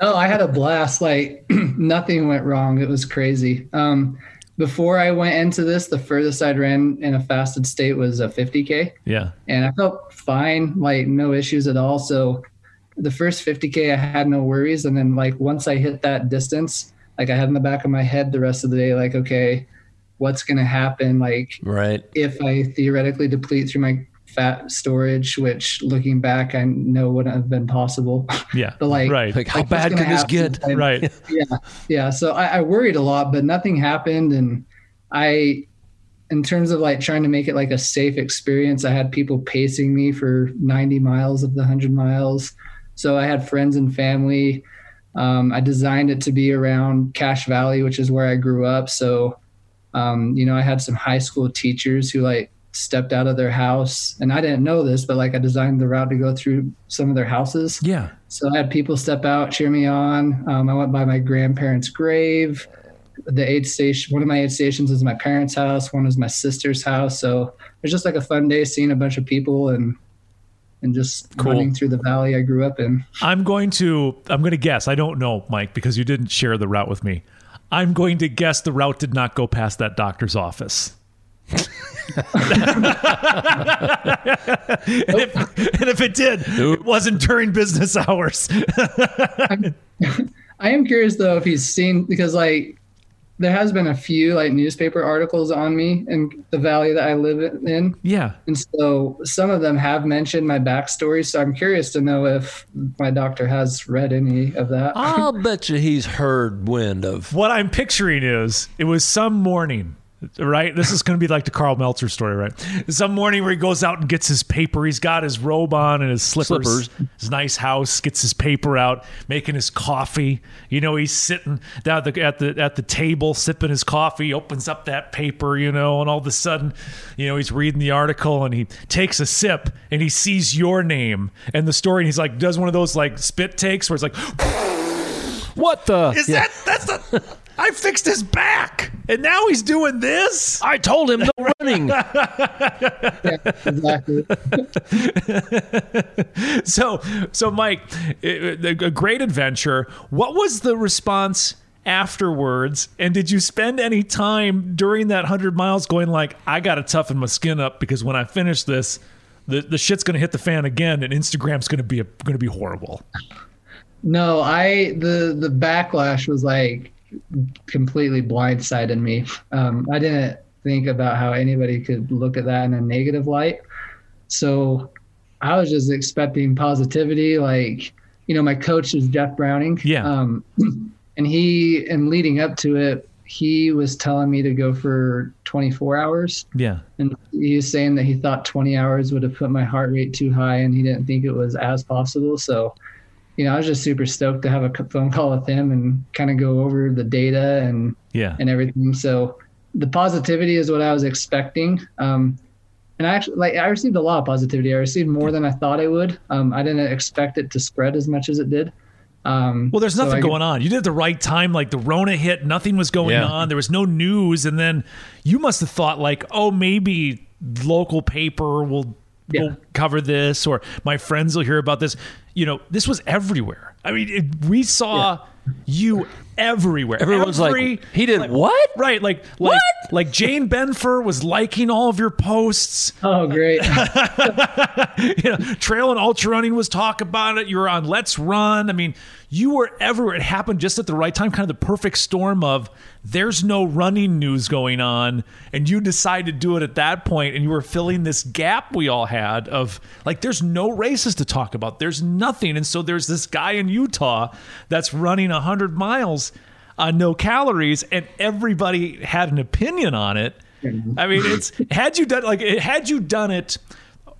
B: Oh, I had a blast. Like nothing went wrong. It was crazy. Um, before I went into this, the furthest I'd ran in a fasted state was a 50K.
A: Yeah,
B: and I felt fine, like no issues at all. So the first 50k, I had no worries, and then like once I hit that distance, like I had in the back of my head the rest of the day, like okay, what's gonna happen? Like
C: right.
B: if I theoretically deplete through my fat storage, which looking back, I know wouldn't have been possible.
A: yeah,
B: But, like-
A: right,
C: Like how
B: Like, what's
C: bad
B: gonna
C: can this get?
B: And-
A: right.
B: yeah yeah so I, I worried a lot but nothing happened and i in terms of like trying to make it like a safe experience i had people pacing me for 90 miles of the 100 miles so i had friends and family um, i designed it to be around cache valley which is where i grew up so um, you know i had some high school teachers who like stepped out of their house and i didn't know this but like i designed the route to go through some of their houses
A: Yeah,
B: so I had people step out, cheer me on. Um, I went by my grandparents' grave. The aid station, one of my aid stations is my parents' house. One is my sister's house. So it was just like a fun day seeing a bunch of people and and just
A: Cool.
B: running through the valley I grew up in.
A: I'm going to I'm going to guess. I don't know, Mike, because you didn't share the route with me. I'm going to guess the route did not go past that doctor's office. And, if, and if it did, it wasn't during business hours.
B: I am curious though if he's seen because like there has been a few like newspaper articles on me in the valley that I live in.
A: yeah.
B: And so some of them have mentioned my backstory. So I'm curious to know if my doctor has read any of that.
C: I'll bet you he's heard wind of.
A: What I'm picturing is it was some morning, right? This is going to be like the Karl Meltzer story, right? Some morning where he goes out and gets his paper. He's got his robe on and his slippers,
C: Slippers.
A: his nice house, gets his paper out, making his coffee. You know, he's sitting down at the, at the at the table sipping his coffee, opens up that paper, you know, and all of a sudden, you know, he's reading the article and he takes a sip and he sees your name and the story and he's like does one of those like spit takes where it's like
C: What the?
A: is
C: Yeah.
A: that that's the I fixed his back and now he's doing this?
C: I told him no running.
B: exactly.
A: So so Mike, it- it- a great adventure. What was the response afterwards? And did you spend any time during that 100 miles going like I got to toughen my skin up because when I finish this the, the shit's gonna hit the fan again, and Instagram's gonna be a, gonna be horrible.
B: No, I the the backlash was like completely blindsided me. Um, I didn't think about how anybody could look at that in a negative light. So I was just expecting positivity. Like, you know, my coach is Jeff Browning.
A: Yeah.
B: Um, and he, and leading up to it, he was telling me to go for 24 hours.
A: Yeah,
B: And he was saying that he thought 20 hours would have put my heart rate too high and he didn't think it was as possible. So, you know, I was just super stoked to have a phone call with him and kind of go over the data and,
A: yeah,
B: and everything. So the positivity is what I was expecting. Um, and I actually like I received a lot of positivity. I received more than I thought I would. Um, I didn't expect it to spread as much as it did. Um,
A: Well, there's nothing
B: I-
A: going on. You did it at the right time. Like the Rona hit, nothing was going
C: Yeah.
A: on. There was no news, and then you must have thought like, oh, maybe local paper will
B: Yeah.
A: will cover this, or my friends will hear about this. You know, this was everywhere. I mean, it, we saw you everywhere.
C: Everyone's
A: Every-
C: like, he did what?
A: Right, like like like Jane Benfer was liking all of your posts.
B: Oh, great!
A: you know, trail and ultra running was talk about it. You were on Let's Run. I mean, you were everywhere. It happened just at the right time, kind of the perfect storm of there's no running news going on, and you decide to do it at that point, and you were filling this gap we all had of like there's no races to talk about. There's nothing, and so there's this guy in Utah that's running hundred miles on no calories, and everybody had an opinion on it. Mm-hmm. I mean, it's had you done like had you done it.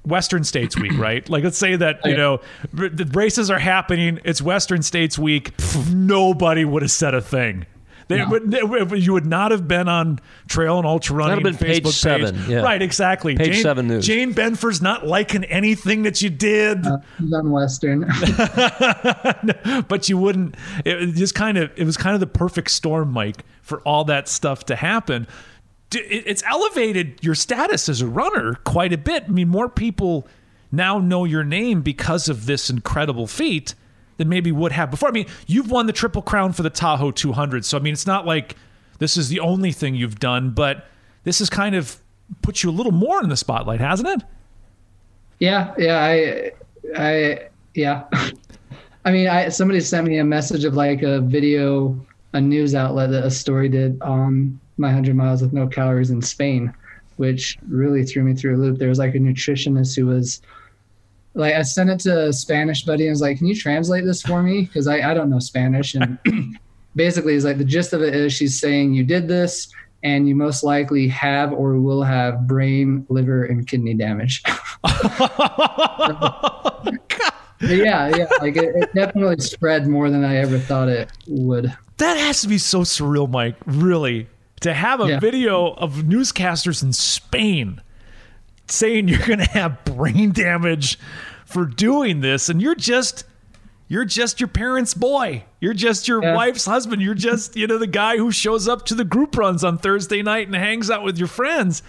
A: Western States Week, right? Like, let's say that oh, you know the races are happening. It's Western States Week. Nobody would have said a thing. They, would, they would- you would not have been on Trail and Ultra Running.
C: That'd have been page
A: Facebook
C: seven, yeah.
A: Right, exactly.
C: Page
A: Jane,
C: seven news.
A: Jane Benfer's not liking anything that you did, uh,
B: He's on Western.
A: but you wouldn't. It was just kind of. It was kind of the perfect storm, Mike, for all that stuff to happen. It's elevated your status as a runner quite a bit. I mean, more people now know your name because of this incredible feat than maybe would have before. I mean, you've won the Triple Crown for the Tahoe 200, so I mean, it's not like this is the only thing you've done, but this has kind of put you a little more in the spotlight, hasn't it?
B: Yeah, yeah, I, I, yeah. I mean, I somebody sent me a message of like a video, a news outlet that a story did on my hundred miles with no calories in Spain, which really threw me through a loop. There was like a nutritionist who was like, I sent it to a Spanish buddy and was like, "Can you translate this for me?" Because I I don't know Spanish, and basically, it's like the gist of it is she's saying you did this. And you most likely have or will have brain, liver, and kidney damage. Yeah, yeah, like it, it definitely spread more than I ever thought it would.
A: That has to be so surreal, Mike. Really, to have a
B: Yeah.
A: video of newscasters in Spain saying you're going to have brain damage for doing this, and you're just you're just your parents' boy. You're just your
B: Yeah.
A: wife's husband. You're just you know the guy who shows up to the group runs on Thursday night and hangs out with your friends.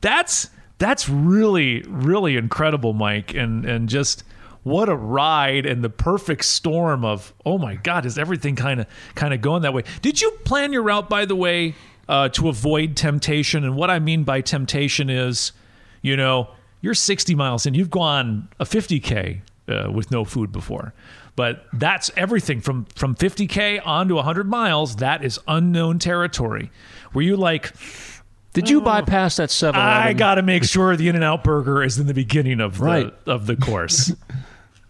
A: That's that's really really incredible, Mike, and and just what a ride and the perfect storm of oh my god is everything kind of kind of going that way did you plan your route by the way uh, to avoid temptation and what i mean by temptation is you know you're 60 miles and you've gone a 50k uh, with no food before but that's everything from from 50k on to 100 miles that is unknown territory were you like
C: Did you bypass that 7
A: i gotta make sure the in and out burger is in the beginning of the
C: Right.
A: of the course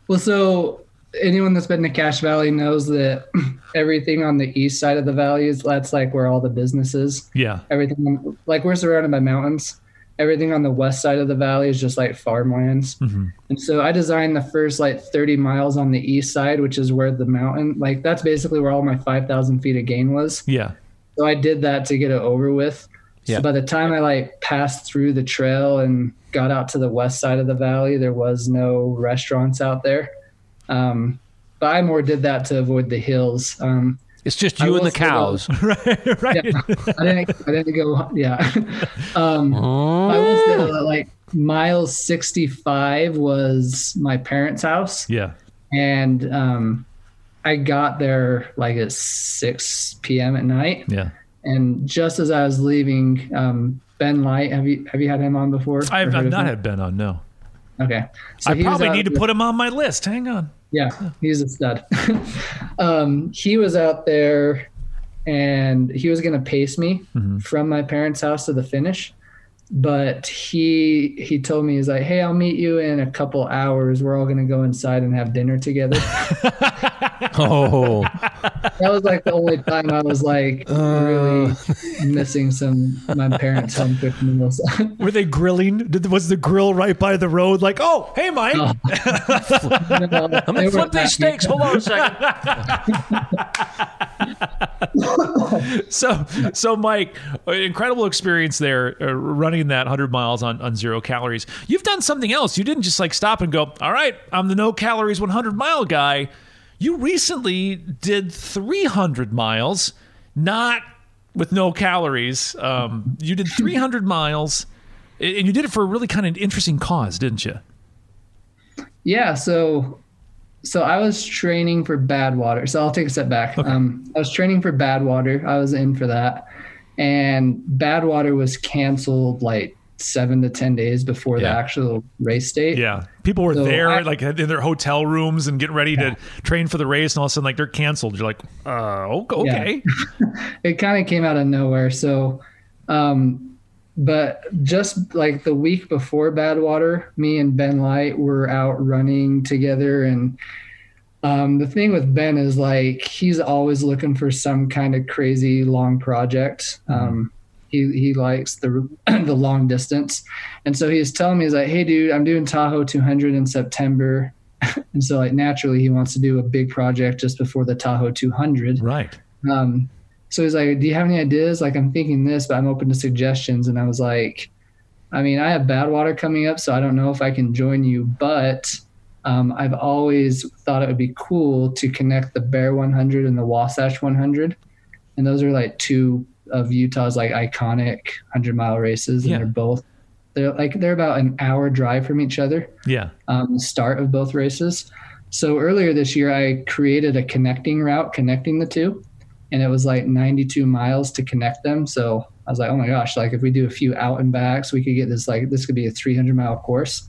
B: Well, so anyone that's been to Cache Valley knows that everything on the east side of the valley is that's like where all the businesses.
A: yeah
B: Everything like we're surrounded by mountains. Everything on the west side of the valley is just like farmlands. And so I designed the first like 30 miles on the east side, which is where the mountain, like that's basically where all my 5,000 feet of gain was.
A: yeah
B: So I did that to get it over with.
C: Yeah.
B: So by the time I like passed through the trail and got out to the west side of the valley, there was no restaurants out there. Um, but I more did that to avoid the hills. Um,
C: It's just you and the
B: say though-
C: cows.
A: right
B: yeah, I didn't. I didn't go. Yeah. um, I was uh, like miles sixty-five was my parents' house,
A: yeah
B: and um, I got there like at six p.m. at night.
A: yeah
B: And just as I was leaving, um, Ben Light, have you have you had him on before?
A: I've,
B: Or
A: I've not
B: him?
A: had Ben on. No,
B: Okay, so
A: I probably
B: out
A: need to
B: with-
A: put him on my list. Hang on.
B: Yeah, he's a stud. um, he was out there, and he was going to pace me
A: Mm-hmm.
B: from my parents' house to the finish. But he he told me he's like, "Hey, I'll meet you in a couple hours. We're all going to go inside and have dinner together."
C: Oh,
B: that was like the only time I was like uh. really missing some my parents' home cooked meals.
A: Were they grilling? Did, was the grill right by the road? Like, oh, hey, Mike.
B: I'm
C: I'm gonna flip these steaks. Hold on a second.
A: so, so Mike, incredible experience there uh, running that 100 miles on, on zero calories. You've done something else. You didn't just like stop and go, all right, I'm the no calories 100 mile guy. You recently did 300 miles, not with no calories. Um, you did 300 miles, and you did it for a really kind of interesting cause, didn't you?
B: Yeah. So so I was training for Badwater. So I'll take a step back. Okay. Um, I was training for Badwater. I was in for that, and Badwater was canceled like seven to ten days before yeah. the actual race date.
A: Yeah, people were so there I, like in their hotel rooms and getting ready yeah. to train for the race, and all of a sudden like they're canceled. You're like, uh, okay.
B: Yeah. it kind of came out of nowhere. So, um, but just like the week before Badwater, me and Ben Light were out running together. And um, the thing with Ben is like he's always looking for some kind of crazy long project. Mm-hmm. Um, he he likes the the long distance, and so he's telling me he's like, "Hey, dude, I'm doing Tahoe 200 in September." and so like naturally he wants to do a big project just before the Tahoe 200.
A: Right.
B: Um, so he's like, Do you have any ideas? Like, I'm thinking this, but I'm open to suggestions. And I was like, I mean, I have Badwater coming up, so I don't know if I can join you, but um, I've always thought it would be cool to connect the Bear 100 and the Wasatch 100. And those are like two of Utah's like iconic 100 mile races. And yeah. they're both, they're like, they're about an hour drive from each other.
A: Yeah.
B: Um, the start of both races. So earlier this year, I created a connecting route connecting the two and it was like 92 miles to connect them. So I was like, oh my gosh, like if we do a few out and backs, we could get this like this could be a 300 mile course.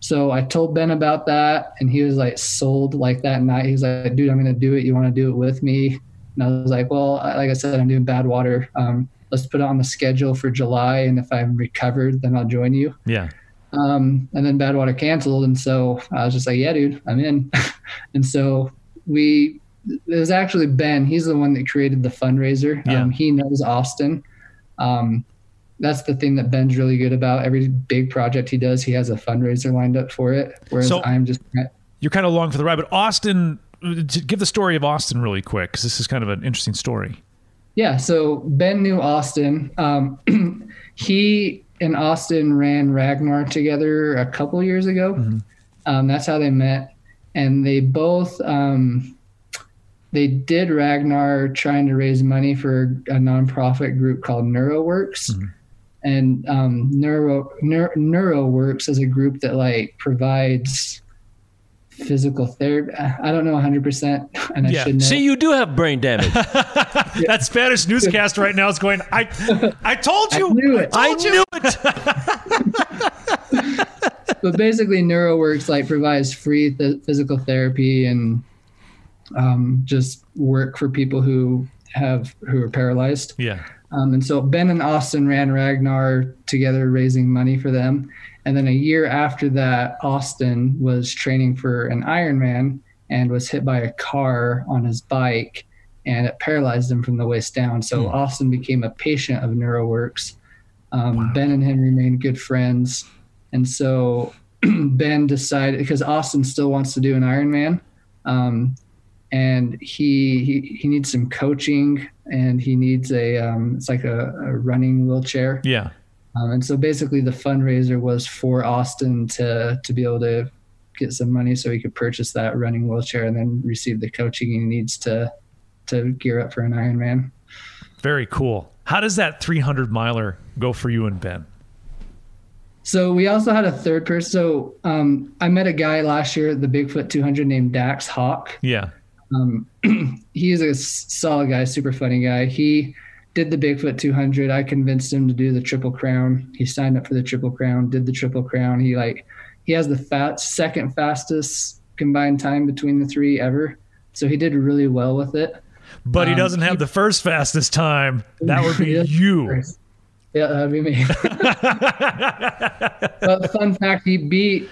B: So I told Ben about that, and he was like sold like that night. He was like, dude, I'm gonna do it. You want to do it with me? And I was like, well, like I said, I'm doing Badwater. Um, let's put it on the schedule for July, and if I'm recovered, then I'll join you.
A: Yeah.
B: Um, and then Badwater canceled, and so I was just like, yeah, dude, I'm in. and so we it was actually Ben. He's the one that created the fundraiser. Yeah. Um, he knows Austin. Um, that's the thing that Ben's really good about. Every big project he does, he has a fundraiser lined up for it. Whereas so I'm just
A: you're kind of along for the ride. But Austin, give the story of Austin really quick because this is kind of an interesting story.
B: Yeah. So Ben knew Austin. Um, he and Austin ran Ragnar together a couple years ago. Mm-hmm. Um, that's how they met, and they both um, they did Ragnar trying to raise money for a nonprofit group called NeuroWorks. Mm-hmm. And um, Neuro, Neuro, NeuroWorks is a group that like provides physical therapy. I don't know 100%. And I yeah. should know.
C: See, you do have brain damage.
A: that Spanish newscast right now is going, I, I told you.
B: I knew it.
A: I, I knew
B: it. but basically, NeuroWorks like provides free th- physical therapy and um, just work for people who have who are paralyzed.
A: Yeah.
B: Um, and so Ben and Austin ran Ragnar together, raising money for them. And then a year after that, Austin was training for an Ironman and was hit by a car on his bike, and it paralyzed him from the waist down. So mm. Austin became a patient of NeuroWorks. Um, wow. Ben and him remained good friends, and so Ben decided because Austin still wants to do an Ironman. Um, and he, he he needs some coaching and he needs a um, it's like a, a running wheelchair
A: yeah
B: um, and so basically the fundraiser was for austin to to be able to get some money so he could purchase that running wheelchair and then receive the coaching he needs to to gear up for an ironman
A: very cool how does that 300 miler go for you and ben
B: so we also had a third person. So um, I met a guy last year at the Bigfoot 200 named Dax Hawk.
A: Yeah.
B: Um, he's a solid guy, super funny guy. He did the Bigfoot 200. I convinced him to do the Triple Crown. He signed up for the Triple Crown, did the Triple Crown. He like he has the fat, second fastest combined time between the three ever. So he did really well with it.
A: But he um, doesn't have the first fastest time. That would be you.
B: First. Yeah, that'd be me. but fun fact, he beat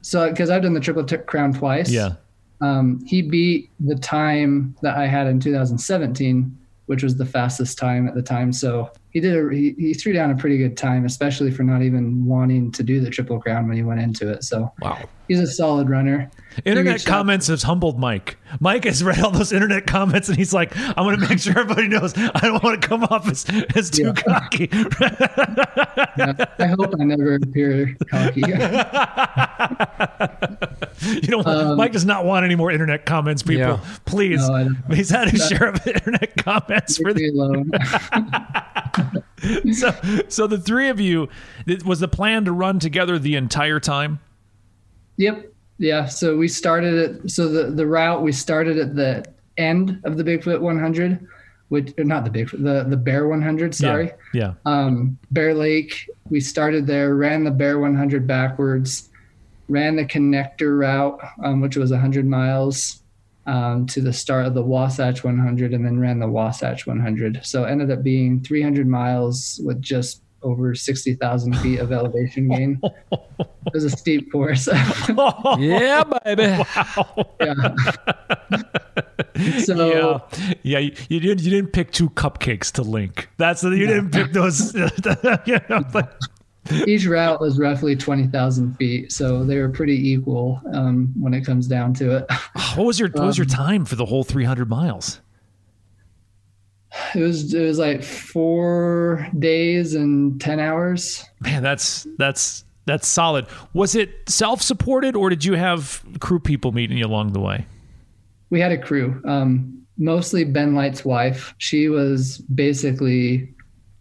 B: so because I've done the Triple Crown twice.
A: Yeah
B: um, he beat the time that I had in 2017, which was the fastest time at the time. So he did a he, he threw down a pretty good time, especially for not even wanting to do the triple crown when he went into it. So
C: Wow.
B: He's a solid runner.
A: Internet comments has humbled Mike. Mike has read all those internet comments and he's like, I want to make sure everybody knows I don't want to come off as, as too
B: Yeah.
A: cocky.
B: Yeah, I hope I never appear cocky.
A: you know,
B: Um,
A: Mike does not want any more internet comments, people.
C: Yeah.
A: Please.
B: No,
A: He's had his share of internet comments for
B: Leave
A: the
B: alone.
A: so so the three of you it was the plan to run together the entire time
B: Yep. Yeah. So we started it. So the, the route we started at the end of the Bigfoot 100, which not the Bigfoot, the the Bear 100. Sorry.
A: yeah
B: Um, Bear Lake. We started there, ran the Bear 100 backwards, ran the connector route, um, which was 100 miles um, to the start of the Wasatch 100, and then ran the Wasatch 100. So ended up being 300 miles with just over 60,000 feet of elevation gain. it was a steep course.
C: Yeah, baby.
B: yeah. so
A: yeah yeah you, you didn't you didn't pick two cupcakes to link that's you didn't pick those you know, like,
B: each route was roughly 20,000 feet. So they were pretty equal um, when it comes down to it.
A: what was your what
B: Um,
A: was your time for the whole 300 miles
B: It was it was like four days and 10 hours.
A: man that's that's that's solid was it self-supported or did you have crew people meeting you along the way
B: We had a crew, um, mostly Ben Light's wife. She was basically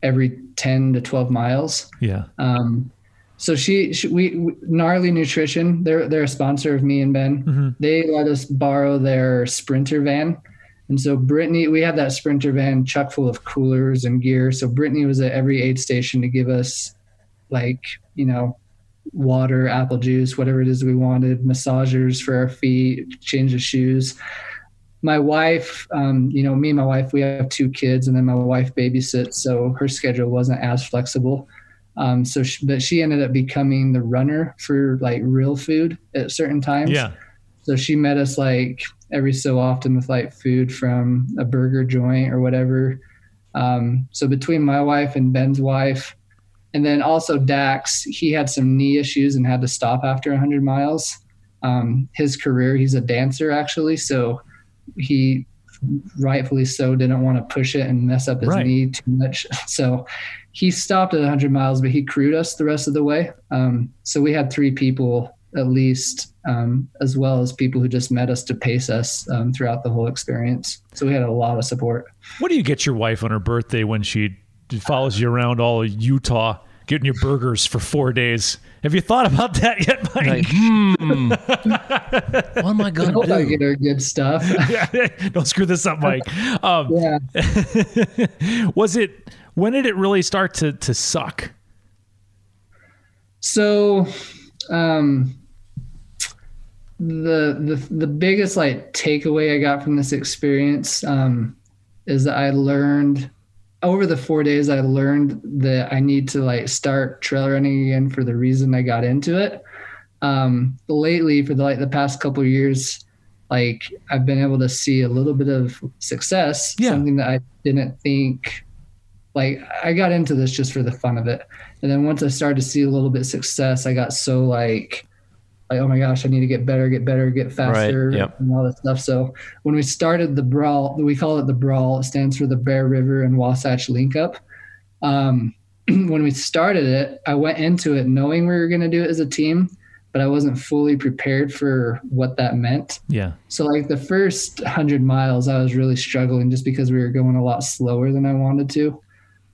B: every 10 to 12 miles.
A: yeah
B: Um, so she, she we, we gnarly nutrition. They're they're a sponsor of me and Ben.
A: Mhm.
B: They let us borrow their Sprinter van, and so Brittany, we had that Sprinter van chock full of coolers and gear. So Brittany was at every aid station to give us, like you know, water, apple juice, whatever it is we wanted, massagers for our feet, change of shoes. My wife, um, you know, me and my wife, we have two kids, and then my wife babysits, so her schedule wasn't as flexible. Um, so, she, but she ended up becoming the runner for like real food at certain times.
A: yeah
B: So she met us like every so often with like food from a burger joint or whatever. Um, so between my wife and Ben's wife, and then also Dax, he had some knee issues and had to stop after 100 miles. Um, his career, he's a dancer actually, so he rightfully so didn't want to push it and mess up his
A: Right.
B: knee too much. So he stopped at 100 miles, but he crewed us the rest of the way. Um, so we had three people at least, um, as well as people who just met us to pace us um, throughout the whole experience. So we had a lot of support.
A: What do you get your wife on her birthday when she follows you around all of Utah getting your burgers for four days? Have you thought about that yet, Mike?
C: Like, hmm. what am I
B: I
C: gonna
B: hope I
C: do?
B: get her good stuff.
A: Don't screw this up, Mike. Um,
B: yeah.
A: was it when did it really start to to suck?
B: So, um, the the the biggest like takeaway I got from this experience um, is that I learned over the four days I learned that I need to like start trail running again for the reason I got into it. Um, lately, for the, like the past couple of years, like I've been able to see a little bit of success.
A: Yeah.
B: Something that I didn't think. Like I got into this just for the fun of it, and then once I started to see a little bit of success, I got so like, like oh my gosh, I need to get better, get better, get faster,
C: yep.
B: and all this stuff. So when we started the brawl, we call it the brawl. It stands for the Bear River and Wasatch Link Up. Um, when we started it, I went into it knowing we were going to do it as a team, but I wasn't fully prepared for what that meant.
A: Yeah.
B: So like the first hundred miles, I was really struggling just because we were going a lot slower than I wanted to,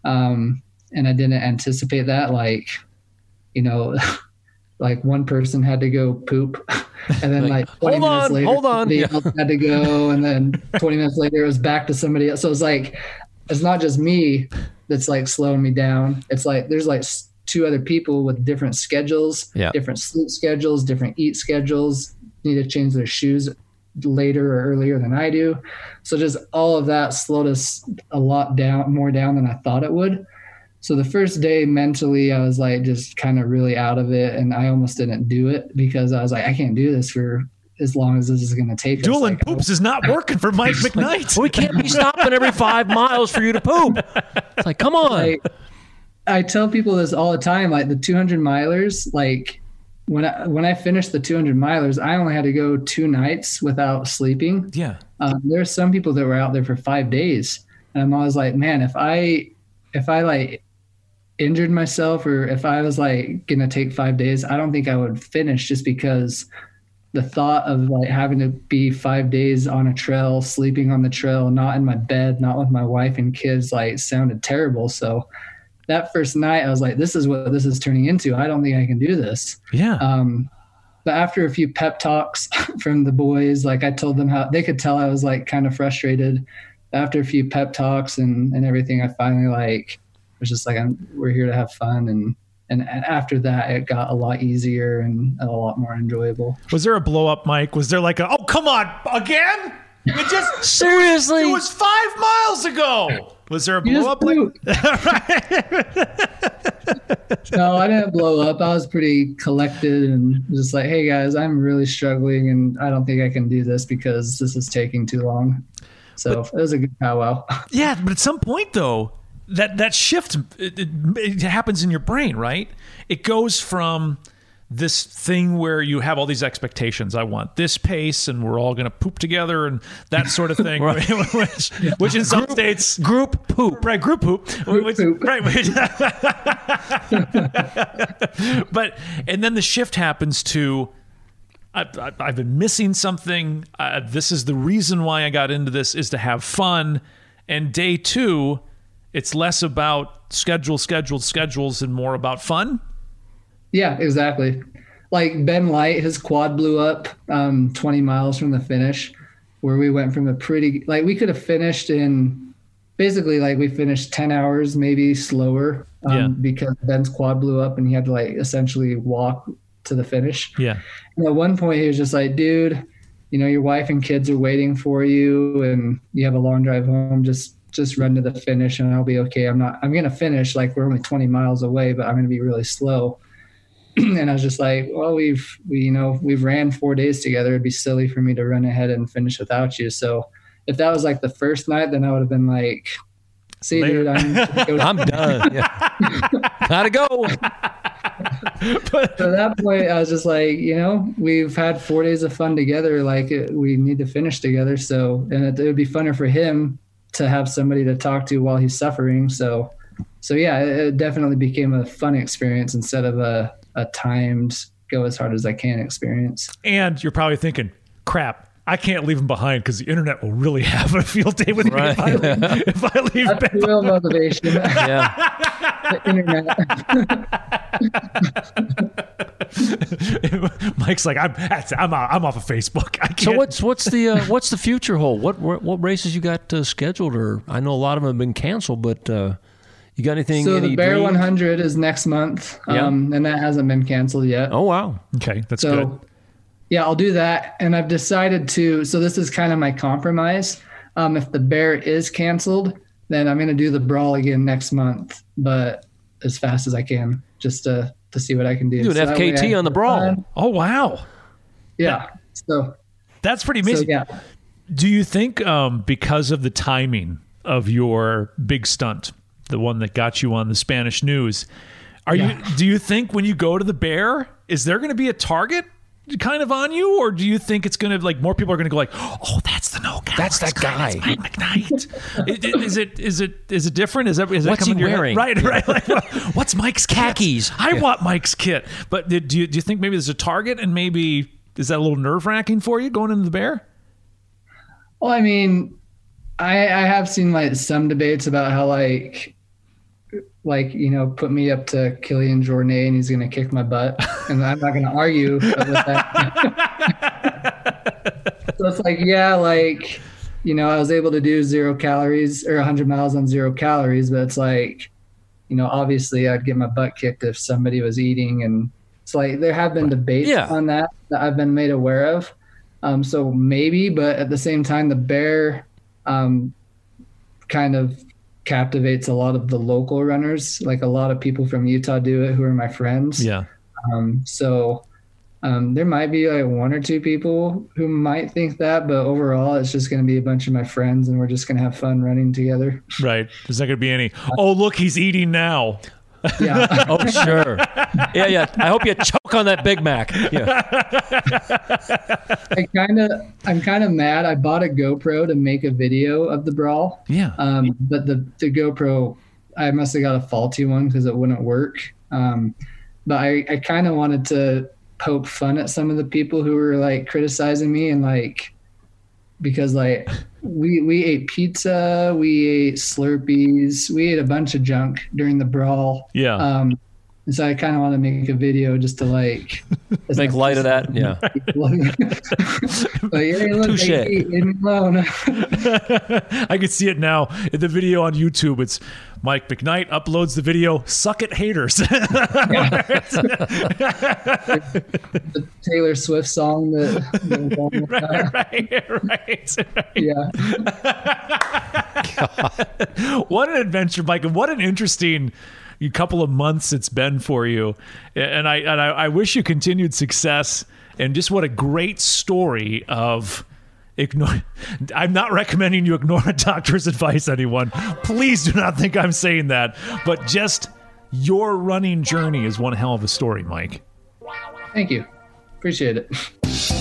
B: um, and I didn't anticipate that. Like, you know, like one person had to go poop, and then
C: Like,
B: like, 20
C: hold
B: minutes
C: on,
B: later,
C: hold on. Yeah.
B: had to go, and then 20 minutes later, it was back to somebody else. So it's like, it's not just me that's like slowing me down. It's like there's like two other people with different schedules,
C: Yeah.
B: different sleep schedules, different eat schedules, need to change their shoes later or earlier than I do. So just all of that slowed us a lot down, more down than I thought it would. So the first day mentally, I was like just kind of really out of it, and I almost didn't do it because I was like, I can't do this for as long as this is going to take. us.
A: Dueling
B: Like,
A: poops is not working for Mike McKnight.
C: we can't be stopping every five miles for you to poop. It's like, come on.
B: like I tell people this all the time. Like the 200 milers, like when I when I finished the 200 milers, I only had to go two nights without sleeping.
A: yeah.
B: Um, there are some people that were out there for five days, and I'm always like, man, if I if I like injured myself or if I was like gonna take five days, I don't think I would finish just because the thought of like having to be five days on a trail, sleeping on the trail, not in my bed, not with my wife and kids, like sounded terrible. So that first night, I was like, this is what this is turning into. I don't think I can do this.
A: Yeah.
B: Um, but after a few pep talks from the boys, like I told them how they could tell I was like kind of frustrated. After a few pep talks and, and everything, I finally like was just like, I'm, we're here to have fun. And, and after that, it got a lot easier and a lot more enjoyable.
A: Was there a blow up, Mike? Was there like a, oh, come on, again? It just,
C: Seriously?
A: it was five miles ago. Was there a blow up
B: no, I didn't blow up. I was pretty collected and just like, hey guys, I'm really struggling and I don't think I can do this because this is taking too long. So it was a good powwow.
A: yeah, but at some point though, that that shift it, it, it happens in your brain, right? It goes from this thing where you have all these expectations. I want this pace, and we're all going to poop together, and that sort of thing. which, which in some states,
C: Group poop.
A: right, group poop, which-
B: poop.
A: right. which- but and then the shift happens to. I, I, I've been missing something. Uh, this is the reason why I got into this is to have fun. And day two, it's less about schedule, scheduled schedules, and more about fun.
B: Yeah, exactly. Like Ben Light, his quad blew up um, 20 miles from the finish, where we went from a pretty like we could have finished in basically like we finished 10 hours maybe slower um,
A: Yeah.
B: because Ben's quad blew up and he had to like essentially walk to the finish.
A: Yeah.
B: And at one point, he was just like, dude, you know, your wife and kids are waiting for you and you have a long drive home. Just, just run to the finish and I'll be okay. I'm not, I'm going to finish. Like we're only 20 miles away, but I'm going to be really slow. and I was just like, well, we've, we, you know, we've ran four days together. It'd be silly for me to run ahead and finish without you. So if that was like the first night, then I would have been like, see,
A: Later.
B: dude, I'm, go
C: I'm done. Yeah. Gotta go.
B: But at that point, I was just like, you know, we've had four days of fun together. Like, it, we need to finish together. So, and it, it would be funner for him to have somebody to talk to while he's suffering. So, so yeah, it, it definitely became a fun experience instead of a, a timed go as hard as I can experience.
A: And you're probably thinking, crap. I can't leave him behind because the internet will really have a field day with me if I,
C: Right.
A: if I leave
B: That's
A: Ben
B: the real motivation.
C: Yeah.
B: the internet.
A: Mike's like, I'm, I'm, out- I'm off of Facebook. I can't.
C: So what's what's the uh, what's the future hold? What what what races you got uh, scheduled? Or I know a lot of them have been canceled, but uh, you got anything?
B: So
C: any
B: the Bear
C: dreams?
B: 100 is next month,
C: Yeah.
B: um, and that hasn't been canceled yet.
C: Oh wow.
A: okay, that's
B: so
A: good.
B: Yeah i'll do that and i've decided to so this is kind of my compromise um, if the bear is canceled then i'm going to do the brawl again next month but as fast as i can just to to see what i can do
C: Do an
B: So
C: FKT
B: I
C: on the brawl.
B: fun.
A: Oh, wow.
B: yeah so
A: That's pretty
B: so
A: amazing.
B: yeah
A: Do you think um, because of the timing of your big stunt, the one that got you on the Spanish news, are
B: Yeah.
A: you? Do you think when you go to the bear, is there going to be a target kind of on you, or do you think it's going to like more people are going to go like, oh, that's the no guy,
C: That's that guy."
A: That's Mike McKnight. I- I- is it is it is it different? Is that is that
C: What's
A: coming
C: he
A: to your head?
C: wearing?
A: Right, right. Like, what's Mike's kit?
C: Khakis.
A: I
C: Yeah.
A: want Mike's kit. But do you do you think maybe there's a target and maybe is that a little nerve wracking for you going into the bear?
B: well i mean i i have seen like some debates about how like like you know put me up to Kilian Jornet and he's going to kick my butt and I'm not going to argue with that. so it's like yeah like you know I was able to do zero calories or 100 miles on zero calories but it's like you know obviously I'd get my butt kicked if somebody was eating and it's like there have been debates
C: Yeah.
B: on that that I've been made aware of um, so maybe but at the same time the bear um, kind of captivates a lot of the local runners. Like a lot of people from Utah do it who are my friends.
A: Yeah.
B: Um, so Um, there might be like one or two people who might think that, but overall, it's just going to be a bunch of my friends, and we're just going to have fun running together.
A: Right. There's not going to be any. Oh, look, he's eating now.
B: Yeah.
C: Oh, sure. Yeah, yeah. I hope you choke on that Big Mac. Yeah.
B: I kind of, I'm kind of mad. I bought a GoPro to make a video of the brawl.
A: Yeah.
B: Um, but the the GoPro, I must have got a faulty one because it wouldn't work. Um, but I, I kind of wanted to poke fun at some of the people who were like criticizing me and like because like we we ate pizza, we ate Slurpees, we ate a bunch of junk during the brawl.
A: Yeah.
B: Um, and so I kind of want to make a video just to like
C: Make light of that. Yeah.
B: like, hey, look,
C: Touche.
B: they eat, leave me alone.
A: I can see it now in the video on YouTube. It's Mike McKnight uploads the video. Suck it, haters.
B: the Taylor Swift song that, that was on
A: right, right.
B: yeah.
A: what an adventure, Mike, and what an interesting couple of months it's been for you. And I and I, I wish you continued success. And just what a great story of ignore. I'm not recommending you ignore a doctor's advice, anyone. Please do not think I'm saying that. But just your running journey is one hell of a story, Mike.
B: Thank you. Appreciate it.